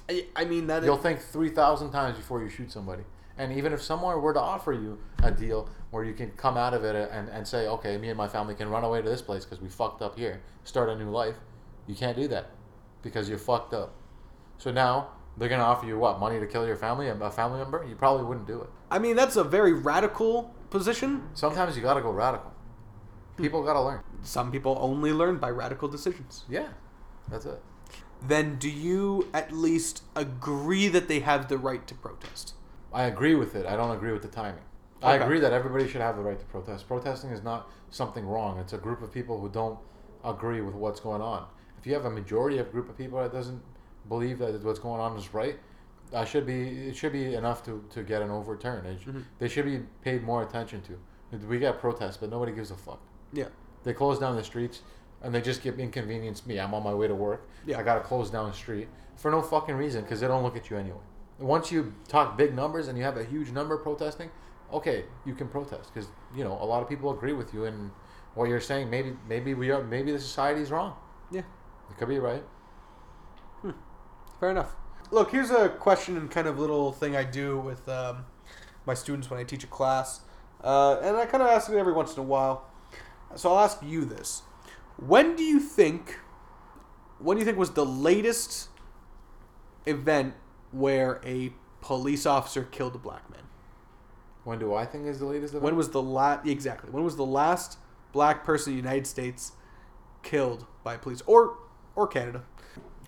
I, I mean that. You'll think three thousand times before you shoot somebody. And even if someone were to offer you a deal where you can come out of it and, and say, okay, me and my family can run away to this place because we fucked up here, start a new life, you can't do that because you're fucked up. So now they're gonna offer you what money to kill your family, a family member. You probably wouldn't do it. I mean that's a very radical position. Sometimes you gotta go radical. Hmm. People gotta learn. Some people only learn by radical decisions. Yeah, that's it. then do you at least agree that they have the right to protest? I agree with it. I don't agree with the timing. I Okay. agree that everybody should have the right to protest. Protesting is not something wrong. It's a group of people who don't agree with what's going on. If you have a majority of group of people that doesn't believe that what's going on is right, I should be it should be enough to, to get an overturn. It, Mhm. They should be paid more attention to. We get protests, but nobody gives a fuck. Yeah. They close down the streets and they just give inconvenience me. I'm on my way to work. Yeah. I gotta close down the street for no fucking reason because they don't look at you anyway. Once you talk big numbers and you have a huge number protesting, okay, you can protest because you know a lot of people agree with you and what you're saying. Maybe maybe we are maybe the society's wrong. Yeah. It could be right. Fair enough. Look, here's a question and kind of little thing I do with um, my students when I teach a class, uh, and I kind of ask it every once in a while. So I'll ask you this: When do you think? When do you think was the latest event where a police officer killed a black man? When do I think is the latest event? When was the last exactly? When was the last black person in the United States killed by police or or Canada?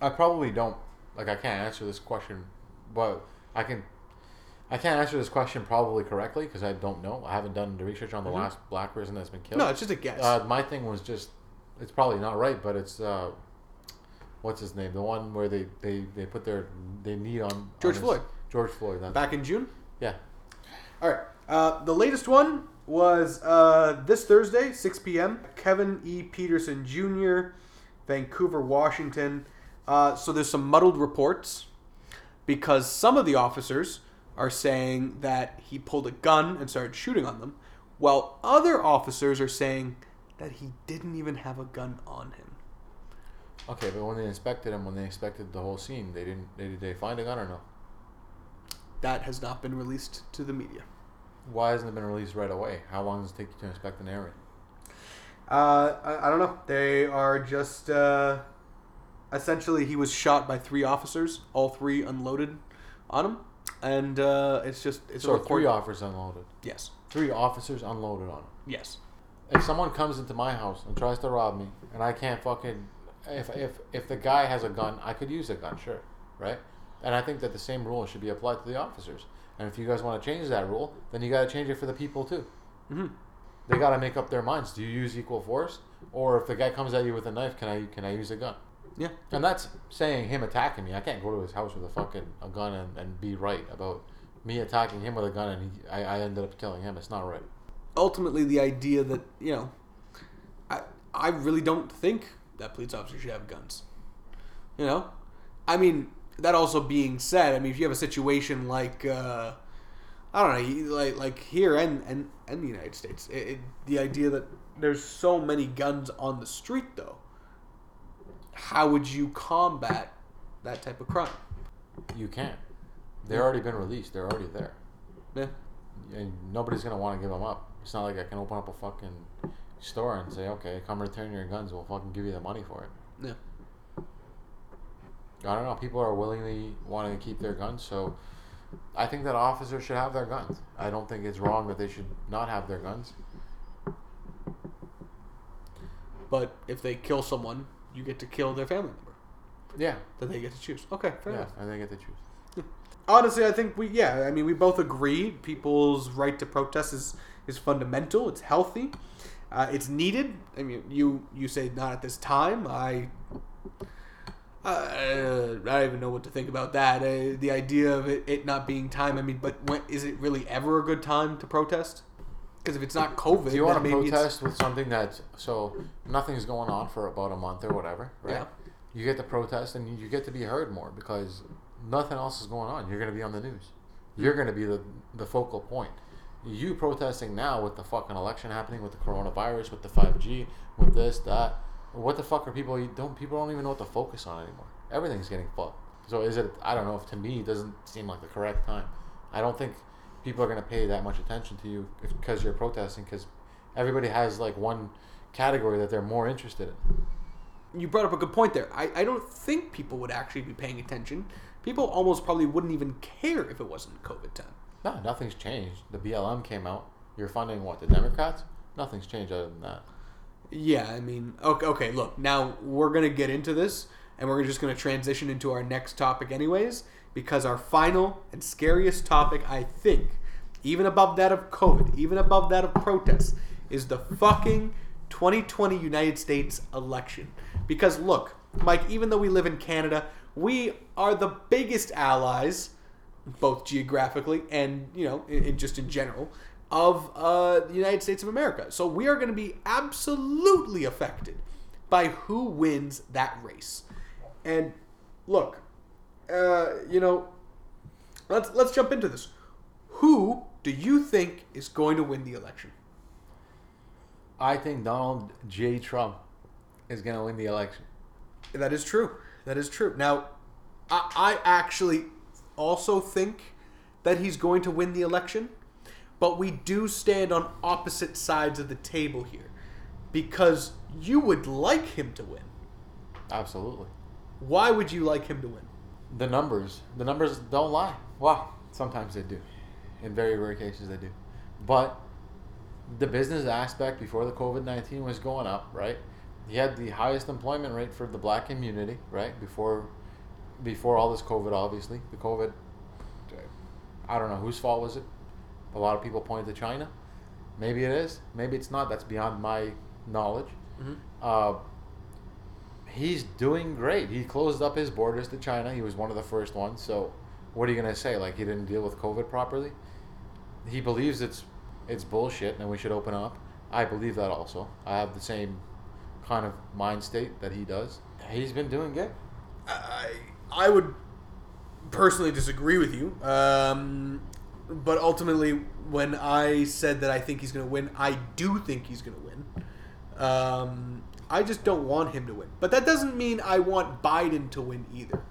I probably don't like. I can't answer this question, but I can. I can't answer this question probably correctly because I don't know. I haven't done the research on the Mhm. last black person that's been killed. No, it's just a guess. Uh, my thing was just, it's probably not right, but it's, uh, what's his name? The one where they, they, they put their they knee on George on his- Floyd. George Floyd. That's, Back in June. yeah. All right. Uh, the latest one was uh, this Thursday, 6 p.m. Kevin E. Peterson Jr., Vancouver, Washington. Uh, so there's some muddled reports because some of the officers are saying that he pulled a gun and started shooting on them, while other officers are saying that he didn't even have a gun on him. Okay, but when they inspected him, when they inspected the whole scene, they didn't. They, did they find a gun or no? That has not been released to the media. Why hasn't it been released right away? How long does it take you to inspect an area? Uh, I, I don't know. They are just uh, essentially he was shot by three officers. All three unloaded on him, and uh, it's just it's a So report. three officers unloaded. Yes, Three officers unloaded on him. yes. if someone comes into my house and tries to rob me and I can't fucking if if if the guy has a gun, I could use a gun, sure, right? And I think that the same rule should be applied to the officers. And if you guys want to change that rule, then you got to change it for the people too. hmm They got to make up their minds. Do you use equal force, or if the guy comes at you with a knife, can I can I use a gun? Yeah. And that's saying him attacking me. I can't go to his house with a fucking a gun and, and be right about me attacking him with a gun and he, I, I ended up killing him. It's not right. Ultimately, the idea that you know, I I really don't think that police officers should have guns. You know, I mean that also being said, I mean if you have a situation like. Uh, I don't know, like like here and and, and the United States, it, it, the idea that there's so many guns on the street, though. How would you combat that type of crime? You can't. They've already been released. They're already there. Yeah, and nobody's gonna want to give them up. It's not like I can open up a fucking store and say, okay, come return your guns. We'll fucking give you the money for it. yeah. I don't know. People are willingly wanting to keep their guns, so I think that officers should have their guns. I don't think it's wrong that they should not have their guns. But if they kill someone, you get to kill their family member Yeah, that they get to choose. Okay, fair yeah, enough. I think get to choose. Honestly, I think we yeah. I mean, we both agree people's right to protest is is fundamental. It's healthy. Uh, it's needed. I mean, you you say not at this time. I. Uh, I don't even know what to think about that. Uh, the idea of it, it not being time. I mean, but when, is it really ever a good time to protest? Because if it's not COVID, Do you want to it's- protest with something that's so nothing's going on for about a month or whatever, right? Yeah. You get to protest and you- you get to be heard more because nothing else is going on. You're going to be on the news. You're going to be the the focal point. You protesting now with the fucking election happening, with the coronavirus, with the five G, with this that. What the fuck are people? Don't people don't even know what to focus on anymore. Everything's getting fucked. So is it? I don't know. If to me, it doesn't seem like the correct time. I don't think people are going to pay that much attention to you because you're protesting because everybody has like one category that they're more interested in. you brought up a good point there. I, I don't think people would actually be paying attention. People almost probably wouldn't even care if it wasn't COVID time. No, nothing's changed. The BLM came out. You're funding what? The Democrats? Nothing's changed other than that. Yeah, I mean, okay, okay, look, now we're to get into this, and we're just to transition into our next topic, anyways, because our final and scariest topic, I think, even above that of COVID, even above that of protests, is the fucking 2020 United States election. Because look, Mike, even though we live in Canada, we are the biggest allies, both geographically and you know, in, in just in general, of uh, the United States of America. So we are going to be absolutely affected by who wins that race. And look, uh, you know, let's let's jump into this. Who do you think is going to win the election? I think Donald J. Trump is going to win the election. That is true. That is true. Now, I, I actually also think that he's going to win the election, but we do stand on opposite sides of the table here because you would like him to win. Absolutely. Why would you like him to win? The numbers, the numbers don't lie. Well, sometimes they do. In very rare cases, they do. But the business aspect before the COVID 19 was going up, right? He had the highest employment rate for the black community, right? Before before all this COVID, obviously. The COVID, I don't know whose fault was it. A lot of people point to China. Maybe it is. Maybe it's not. That's beyond my knowledge. Mm-hmm. Uh, he's doing great. He closed up his borders to China. He was one of the first ones. So, what are you gonna say? Like he didn't deal with COVID properly? He believes it's it's bullshit and we should open up. I believe that also. I have the same kind of mind state that he does. He's been doing good. I I would personally disagree with you. Um, but ultimately, when I said that I think he's going to win, I do think he's going to win. Um, I just don't want him to win. But that doesn't mean I want Biden to win either.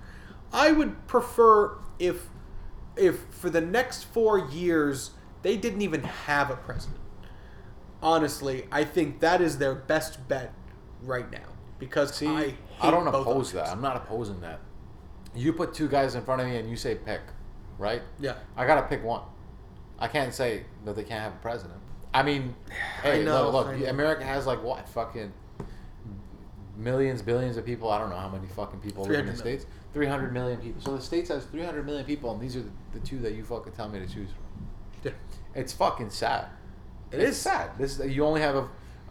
I would prefer if if for the next 4 years they didn't even have a president. Honestly, I think that is their best bet right now because See, I I, don't oppose that. I'm not opposing that. You put two guys in front of me and you say pick, right? Yeah. I gotta pick one. I can't say that they can't have a president. I mean, hey, know, look, I look. America has like what fucking millions, billions of people. I don't know how many fucking people live in the 300 million. states. Three hundred million people. So the states has three hundred million people, and these are the, the two that you fucking tell me to choose from. Yeah. It's fucking sad. It it's is. sad. This is, you only have a.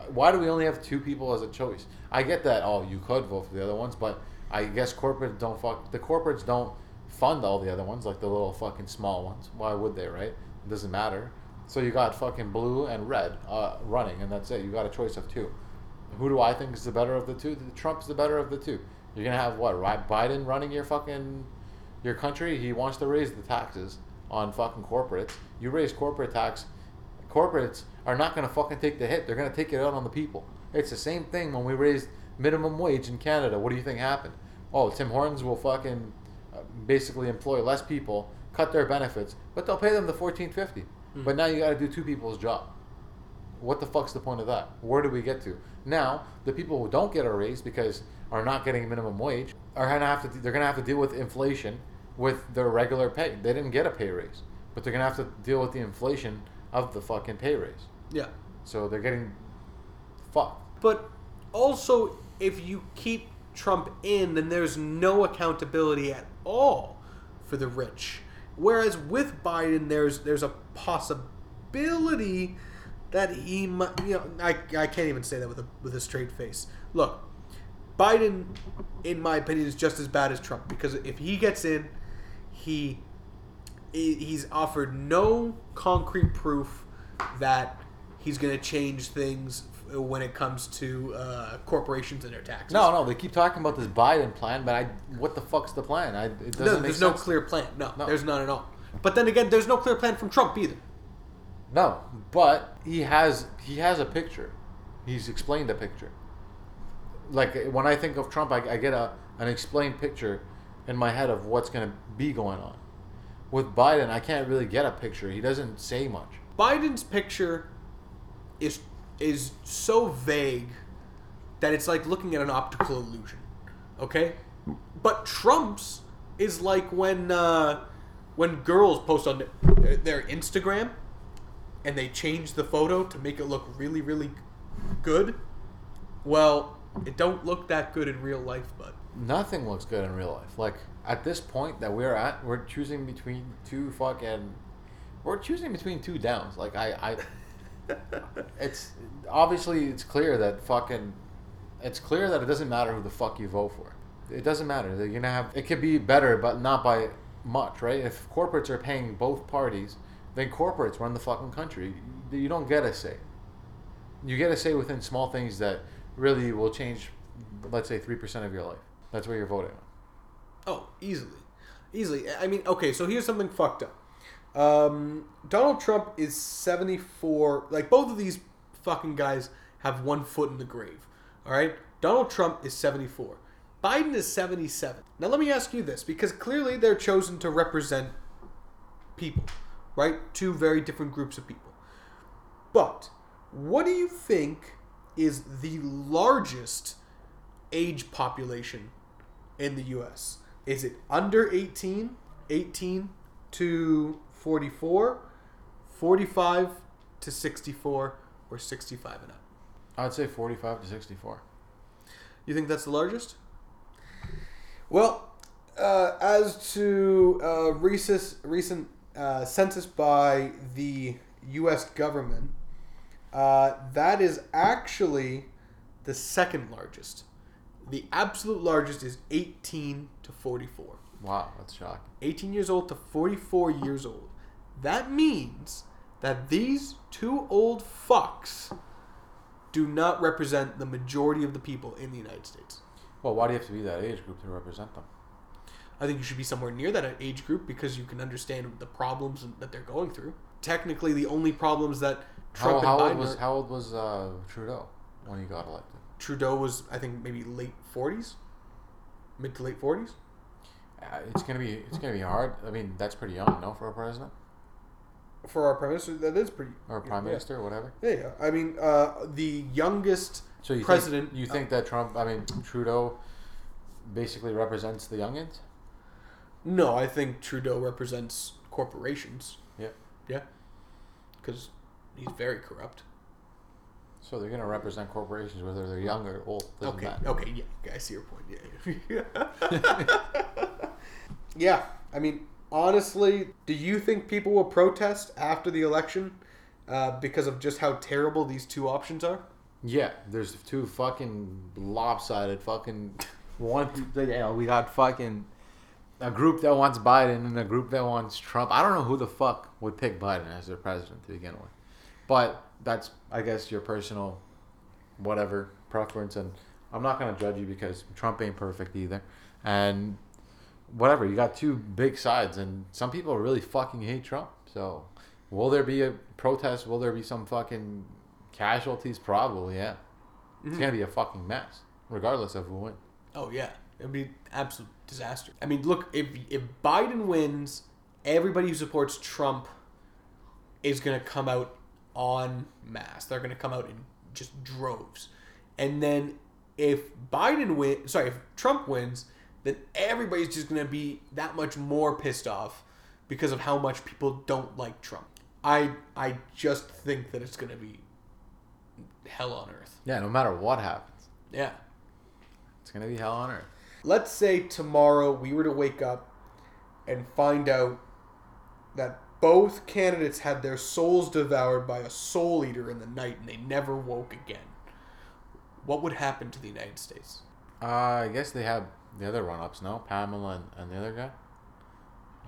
Why do we only have two people as a choice? I get that. Oh, you could vote for the other ones, but I guess corporate don't fuck. The corporates don't fund all the other ones, like the little fucking small ones. Why would they? Right? It doesn't matter. So you got fucking blue and red uh, running, and that's it. You got a choice of two. Who do I think is the better of the two? Trump's the better of the two. You're gonna have what? Right? Biden running your fucking your country. He wants to raise the taxes on fucking corporates. You raise corporate tax, corporates are not gonna fucking take the hit. They're gonna take it out on the people. It's the same thing when we raised minimum wage in Canada. What do you think happened? Oh, Tim Hortons will fucking uh, basically employ less people, cut their benefits, but they'll pay them the fourteen fifty. But now you got to do two people's job. What the fuck's the point of that? Where do we get to? Now, the people who don't get a raise because are not getting minimum wage are gonna have to they're gonna have to deal with inflation with their regular pay. They didn't get a pay raise, but they're gonna have to deal with the inflation of the fucking pay raise. Yeah. So they're getting fucked. But also, if you keep Trump in, then there's no accountability at all for the rich. Whereas with Biden, there's there's a possibility that he might. You know, I, I can't even say that with a with a straight face. Look, Biden, in my opinion, is just as bad as Trump because if he gets in, he he- he's offered no concrete proof that he's going to change things when it comes to uh, corporations and their taxes. No, no, they keep talking about this Biden plan, but I what the fuck's the plan? I, it doesn't no make there's no clear plan. No, No. there's none at all. But then again, there's no clear plan from Trump either. No, but he has he has a picture. He's explained a picture. Like when I think of Trump, I, I get a an explained picture in my head of what's going to be going on. With Biden, I can't really get a picture. He doesn't say much. Biden's picture is is so vague that it's like looking at an optical illusion. Okay, but Trump's is like when uh, when girls post on their, Instagram and they change the photo to make it look really really good. Well, it don't look that good in real life, bud. nothing looks good in real life. Like at this point that we're at, we're choosing between two fucking, we're choosing between two downs. Like I, I, it's obviously it's clear that fucking, it's clear that it doesn't matter who the fuck you vote for. It doesn't matter. You're gonna have it could be better, but not by much, right? If corporates are paying both parties, then corporates run the fucking country. You don't get a say. You get a say within small things that really will change, let's say, 3% of your life. That's what you're voting on. Oh, easily, easily. I mean, okay. So here's something fucked up. Um, Donald Trump is 74. Like both of these fucking guys have one foot in the grave. All right. Donald Trump is 74. Biden is 77. Now let me ask you this, because clearly they're chosen to represent people, right? Two very different groups of people. But what do you think is the largest age population in the US? Is it under 18, 18 to 44, 45 to 64, or 65 and up? I'd say 45 to 64. You think that's the largest? Well, uh, as to uh, recent, recent uh, census by the U.S. government, uh, that is actually the second largest. The absolute largest is 18 to 44. Wow, that's shocking. 18 years old to 44 years old. That means that these two old fucks do not represent the majority of the people in the United States. Well, why do you have to be that age group to represent them? I think you should be somewhere near that age group because you can understand the problems that they're going through. Technically, the only problems that Trump how, how and old Biden was are- how old was uh, Trudeau when he got elected? Trudeau was, I think, maybe late 40s, mid to late 40s. Uh, it's gonna be it's gonna be hard. I mean, that's pretty young, no, for a president For our prime minister, that is pretty. or a prime yeah. minister or whatever. Yeah, yeah. I mean, uh, the youngest So you president. Think, you think that Trump? I mean, Trudeau basically represents the youngins. No, I think Trudeau represents corporations. Yeah. Yeah. Because he's very corrupt. So they're gonna represent corporations whether they're young or old. Okay. matter. Okay. Yeah. I see your point. Yeah. yeah. I mean, honestly, do you think people will protest after the election uh, because of just how terrible these two options are? Yeah, there's two fucking lopsided fucking one. Know, we got fucking a group that wants Biden and a group that wants Trump. I don't know who the fuck would pick Biden as their president to begin with, but that's I guess your personal whatever preference, and I'm not gonna judge you because Trump ain't perfect either, and whatever you got two big sides, and some people really fucking hate Trump. So, will there be a protest? Will there be some fucking casualties? Probably, yeah. It's mm-hmm. gonna be a fucking mess, regardless of who wins. Oh yeah, it'd be absolute disaster. I mean, look, if if Biden wins, everybody who supports Trump is gonna come out en masse. They're gonna come out in just droves, and then if Biden wins, sorry, if Trump wins, then everybody's just gonna be that much more pissed off because of how much people don't like Trump. I I just think that it's gonna be hell on earth. Yeah, no matter what happens, Yeah. it's gonna be hell on earth. let's say tomorrow we were to wake up and find out that both candidates had their souls devoured by a soul eater in the night and they never woke again. What would happen to the United States? Uh, I guess they have the other run-ups, no? Pamela and, and the other guy.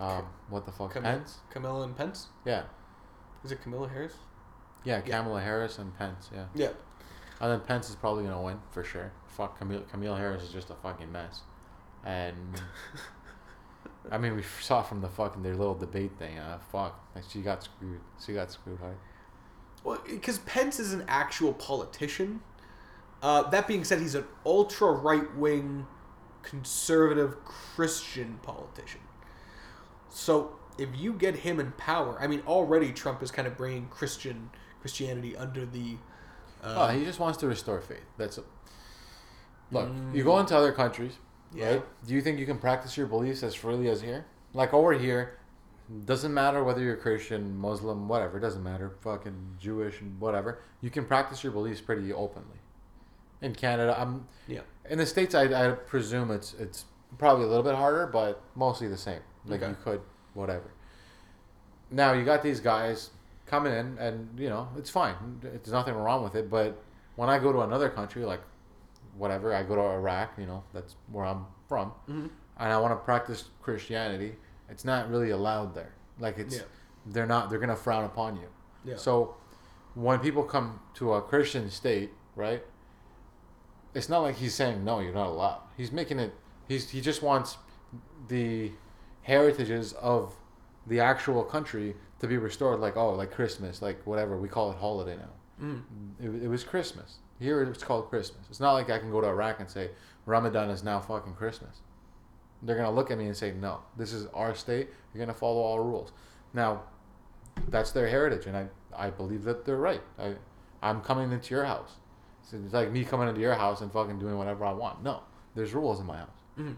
Um, what the fuck? Cam- Pence? Camilla and Pence? Yeah, Is it Camilla Harris? yeah, Kamala Harris and Pence. Yeah, Yeah. and then Pence is probably gonna win for sure. Fuck, Camille, Camille Harris is just a fucking mess, and I mean we saw from the fucking their little debate thing. Uh, fuck, like she got screwed. She got screwed hard. Well, because Pence is an actual politician. Uh, that being said, he's an ultra right wing, conservative Christian politician. So if you get him in power, I mean, already Trump is kind of bringing Christian Christianity under the. Oh, Uh, he just wants to restore faith. That's it. Look, you go into other countries, Yeah. right? Do you think you can practice your beliefs as freely as here? Like over here, doesn't matter whether you're Christian, Muslim, whatever. Doesn't matter. Fucking Jewish and whatever. You can practice your beliefs pretty openly. In Canada, I'm Yeah. In the states. I, I presume it's it's probably a little bit harder, but mostly the same. Like Okay. you could whatever. Now you got these guys coming in, and you know it's fine. There's nothing wrong with it. But when I go to another country, like whatever, I go to Iraq. You know that's where I'm from, Mhm. and I want to practice Christianity. It's not really allowed there. Like it's Yeah. they're not. They're gonna frown upon you. Yeah. So when people come to a Christian state, right? It's not like he's saying no, you're not allowed. He's making it. He's he just wants the heritages of the actual country to be restored. Like oh, like Christmas, like whatever we call it holiday now. Mm. It, it was Christmas. Here it's called Christmas. It's not like I can go to Iraq and say Ramadan is now fucking Christmas. They're gonna look at me and say no, this is our state. You're gonna follow all rules. Now, that's their heritage, and I I believe that they're right. I I'm coming into your house. So it's like me coming into your house and fucking doing whatever I want. No, there's rules in my house. Mhm.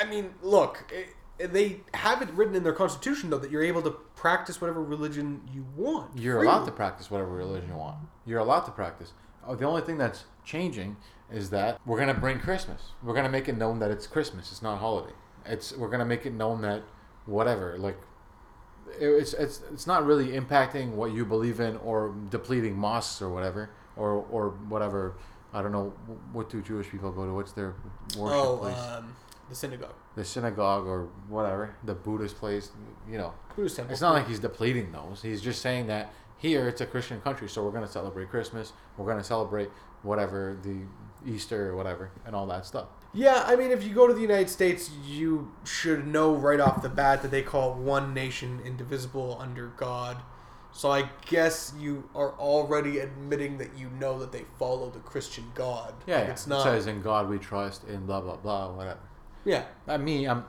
I mean, look, eh, they have it written in their constitution though that you're able to practice whatever religion you want. You're freely. allowed to practice whatever religion you want. You're allowed to practice. Oh, the only thing that's changing is that we're gonna bring Christmas. We're gonna make it known that it's Christmas. It's not a holiday. It's we're gonna make it known that whatever like it's it's it's not really impacting what you believe in or depleting mosques or whatever or or whatever. I don't know what do Jewish people go to. What's their worship Oh, place? um, the synagogue, the synagogue or whatever. The Buddhist place. You know. Buddhist temple. It's not like he's depleting those. He's just saying that here it's a Christian country, so we're going to celebrate Christmas. We're going to celebrate whatever the Easter or whatever and all that stuff. Yeah, I mean, if you go to the United States, you should know right off the bat that they call one nation indivisible under God. So I guess you are already admitting that you know that they follow the Christian God. Yeah, Like, yeah. it's It not. says in God we trust, in blah blah blah, whatever. yeah, I mean, I'm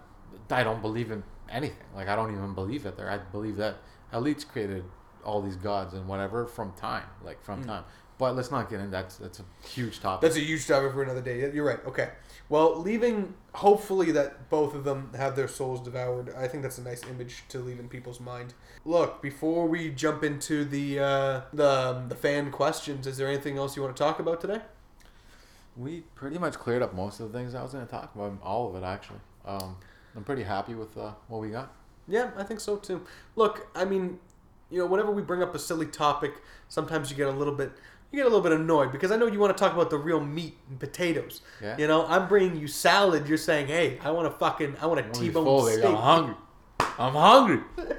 I don't believe in anything. Like I don't even believe it there. I believe that elites created all these gods and whatever from time, like from hmm. time. But let's not get in. That's that's a huge topic. that's a huge topic for another day. You're right. Okay. Well, leaving hopefully that both of them have their souls devoured. I think that's a nice image to leave in people's mind. Look, before we jump into the uh, the the fan questions, is there anything else you want to talk about today? We pretty much cleared up most of the things I was going to talk about. All of it, actually. Um, I'm pretty happy with uh, what we got. Yeah, I think so too. Look, I mean, you know, whenever we bring up a silly topic, sometimes you get a little bit you get a little bit annoyed because I know you want to talk about the real meat and potatoes. Yeah. You know, I'm bringing you salad. You're saying, "Hey, I want to fucking I want a T-bone steak." I'm hungry. I'm hungry.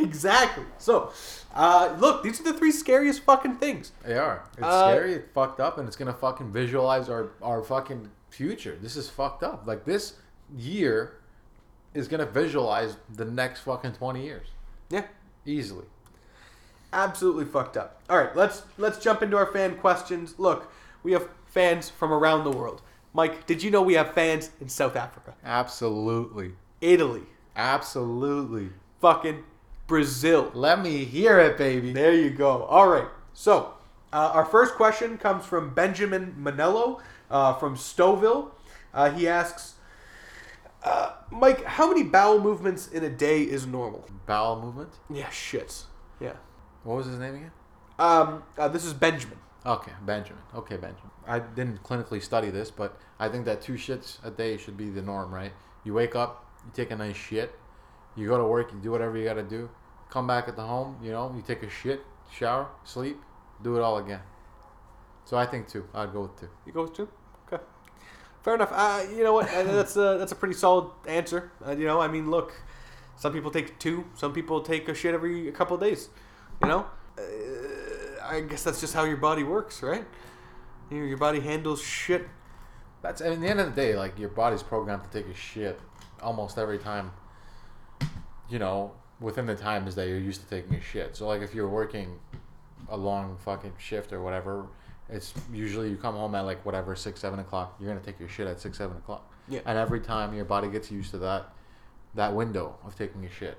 exactly. So, uh, look, these are the three scariest fucking things. They are. It's Uh, scary. It's fucked up, and it's gonna fucking visualize our our fucking future. This is fucked up. Like this year is gonna visualize the next fucking twenty years Yeah. easily. Absolutely fucked up. All right, let's let's jump into our fan questions. Look, we have fans from around the world. Mike, did you know we have fans in South Africa, Absolutely. Italy, Absolutely. fucking Brazil? Let me hear it, baby. There you go. All right. So, uh, our first question comes from Benjamin Manello uh, from Stouffville. Uh, he asks, uh, Mike, how many bowel movements in a day is normal? Bowel movement. Yeah, shits. Yeah. What was his name again? Um, uh, this is Benjamin. Okay, Benjamin. Okay, Benjamin. I didn't clinically study this, but I think that two shits a day should be the norm, right? You wake up, you take a nice shit, you go to work, you do whatever you gotta do, come back at the home, you know, you take a shit, shower, sleep, do it all again. So I think two. I'd go with two. You go with two? Okay. Fair enough. Uh, you know what? Uh, that's a, that's a pretty solid answer. Uh, you know, I mean, look, some people take two, some people take a shit every a couple of days. You know? Uh, I guess that's just how your body works, right? Your, your body handles shit. That's at the end of the day, like your body's programmed to take a shit almost every time. You know, within the times that you're used to taking a shit. So like if you're working a long fucking shift or whatever, it's usually you come home at like whatever six seven o'clock. You're gonna take your shit at six seven o'clock. Yeah. And every time your body gets used to that, that window of taking a shit.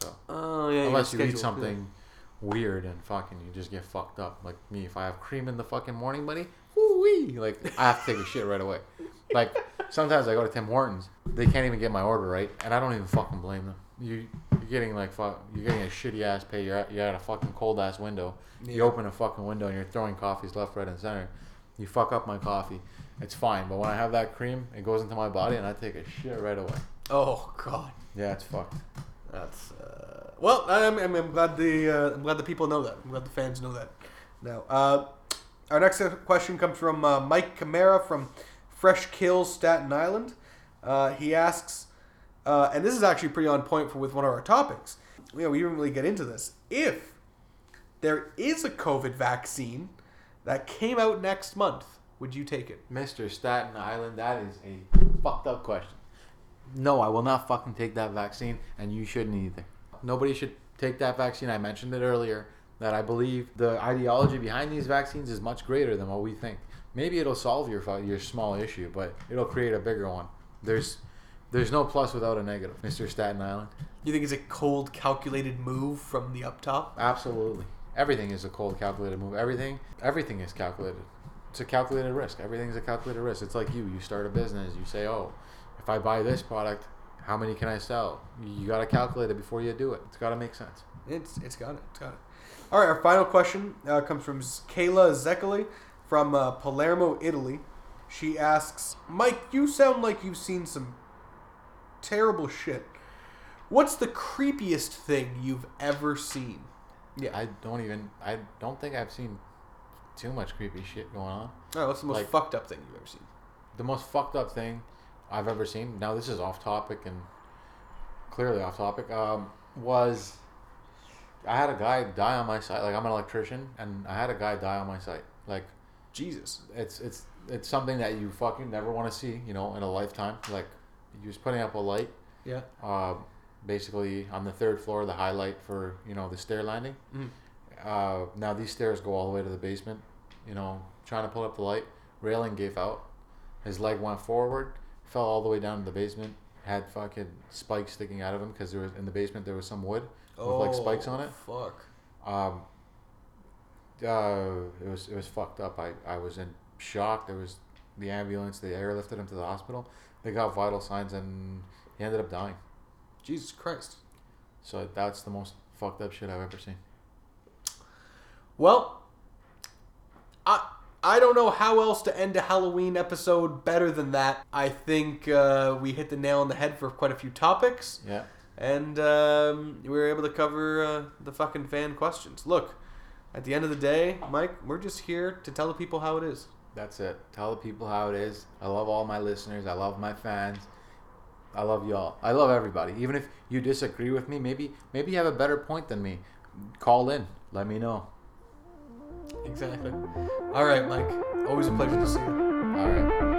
So Oh, yeah. unless you eat something weird and fucking you just get fucked up. Like me, if I have cream in the fucking morning, buddy, woo-wee, like I have to take a shit right away. Like sometimes I go to Tim Hortons, they can't even get my order right, and I don't even fucking blame them. You you're getting like fuck, you're getting a shitty ass pay. You're at, you're at a fucking cold ass window. You open a fucking window and you're throwing coffees left, right, and center. You fuck up my coffee. It's fine, but when I have that cream, it goes into my body and I take a shit right away. Oh God. Yeah, it's fucked. That's uh, well. I'm, I'm, I'm glad the uh, I'm glad the people know that. I'm glad the fans know that. Now, uh, our next question comes from uh, Mike Camara from Fresh Kills, Staten Island. Uh, he asks, uh, and this is actually pretty on point for with one of our topics. You know, we didn't really get into this. If there is a COVID vaccine that came out next month, would you take it? Mr. Staten Island, that is a fucked up question. No, I will not fucking take that vaccine, and you shouldn't either. Nobody should take that vaccine. I mentioned it earlier that I believe the ideology behind these vaccines is much greater than what we think. Maybe it'll solve your your small issue, but it'll create a bigger one. There's there's no plus without a negative, Mr. Staten Island. You think it's a cold, calculated move from the up top? Absolutely. Everything is a cold calculated move. Everything everything is calculated. It's a calculated risk. Everything's a calculated risk. It's like you. You start a business. You say, "Oh, if I buy this product, how many can I sell?" You got to calculate it before you do it. It's got to make sense. It's it's got it. It's got it. All right, our final question uh, comes from Kayla Zekkeli from uh, Palermo, Italy. She asks, Mike, you sound like you've seen some terrible shit. What's the creepiest thing you've ever seen? Yeah, I don't even. I don't think I've seen too much creepy shit going on. Right, what's the most Like- fucked up thing you've ever seen? The most fucked up thing I've ever seen. Now this is off topic and clearly off topic. Um, was I had a guy die on my site. Like I'm an electrician, and I had a guy die on my site. Like Jesus. it's it's it's something that you fucking never want to see, you know, in a lifetime. Like he was putting up a light, Yeah. uh, basically on the third floor, the highlight for you know the stair landing. Mhm. Uh, now these stairs go all the way to the basement. You know, trying to pull up the light, railing gave out. His leg went forward, fell all the way down to the basement. Had fucking spikes sticking out of him because there was in the basement there was some wood with like spikes on it. Oh, Fuck. Um, uh, it was it was fucked up. I, I was in shock. There was the ambulance. They airlifted him to the hospital. They got vital signs, and he ended up dying. Jesus Christ. So that's the most fucked up shit I've ever seen. Well, I I don't know how else to end a Halloween episode better than that. I think uh, we hit the nail on the head for quite a few topics, Yeah, and um, we were able to cover uh, the fucking fan questions. Look, at the end of the day, Mike, we're just here to tell the people how it is. that's it. Tell the people how it is. I love all my listeners. I love my fans. I love y'all. I love everybody. Even if you disagree with me, maybe maybe you have a better point than me. Call in. Let me know. Exactly. All right, Mike. Always a pleasure to see you. All right.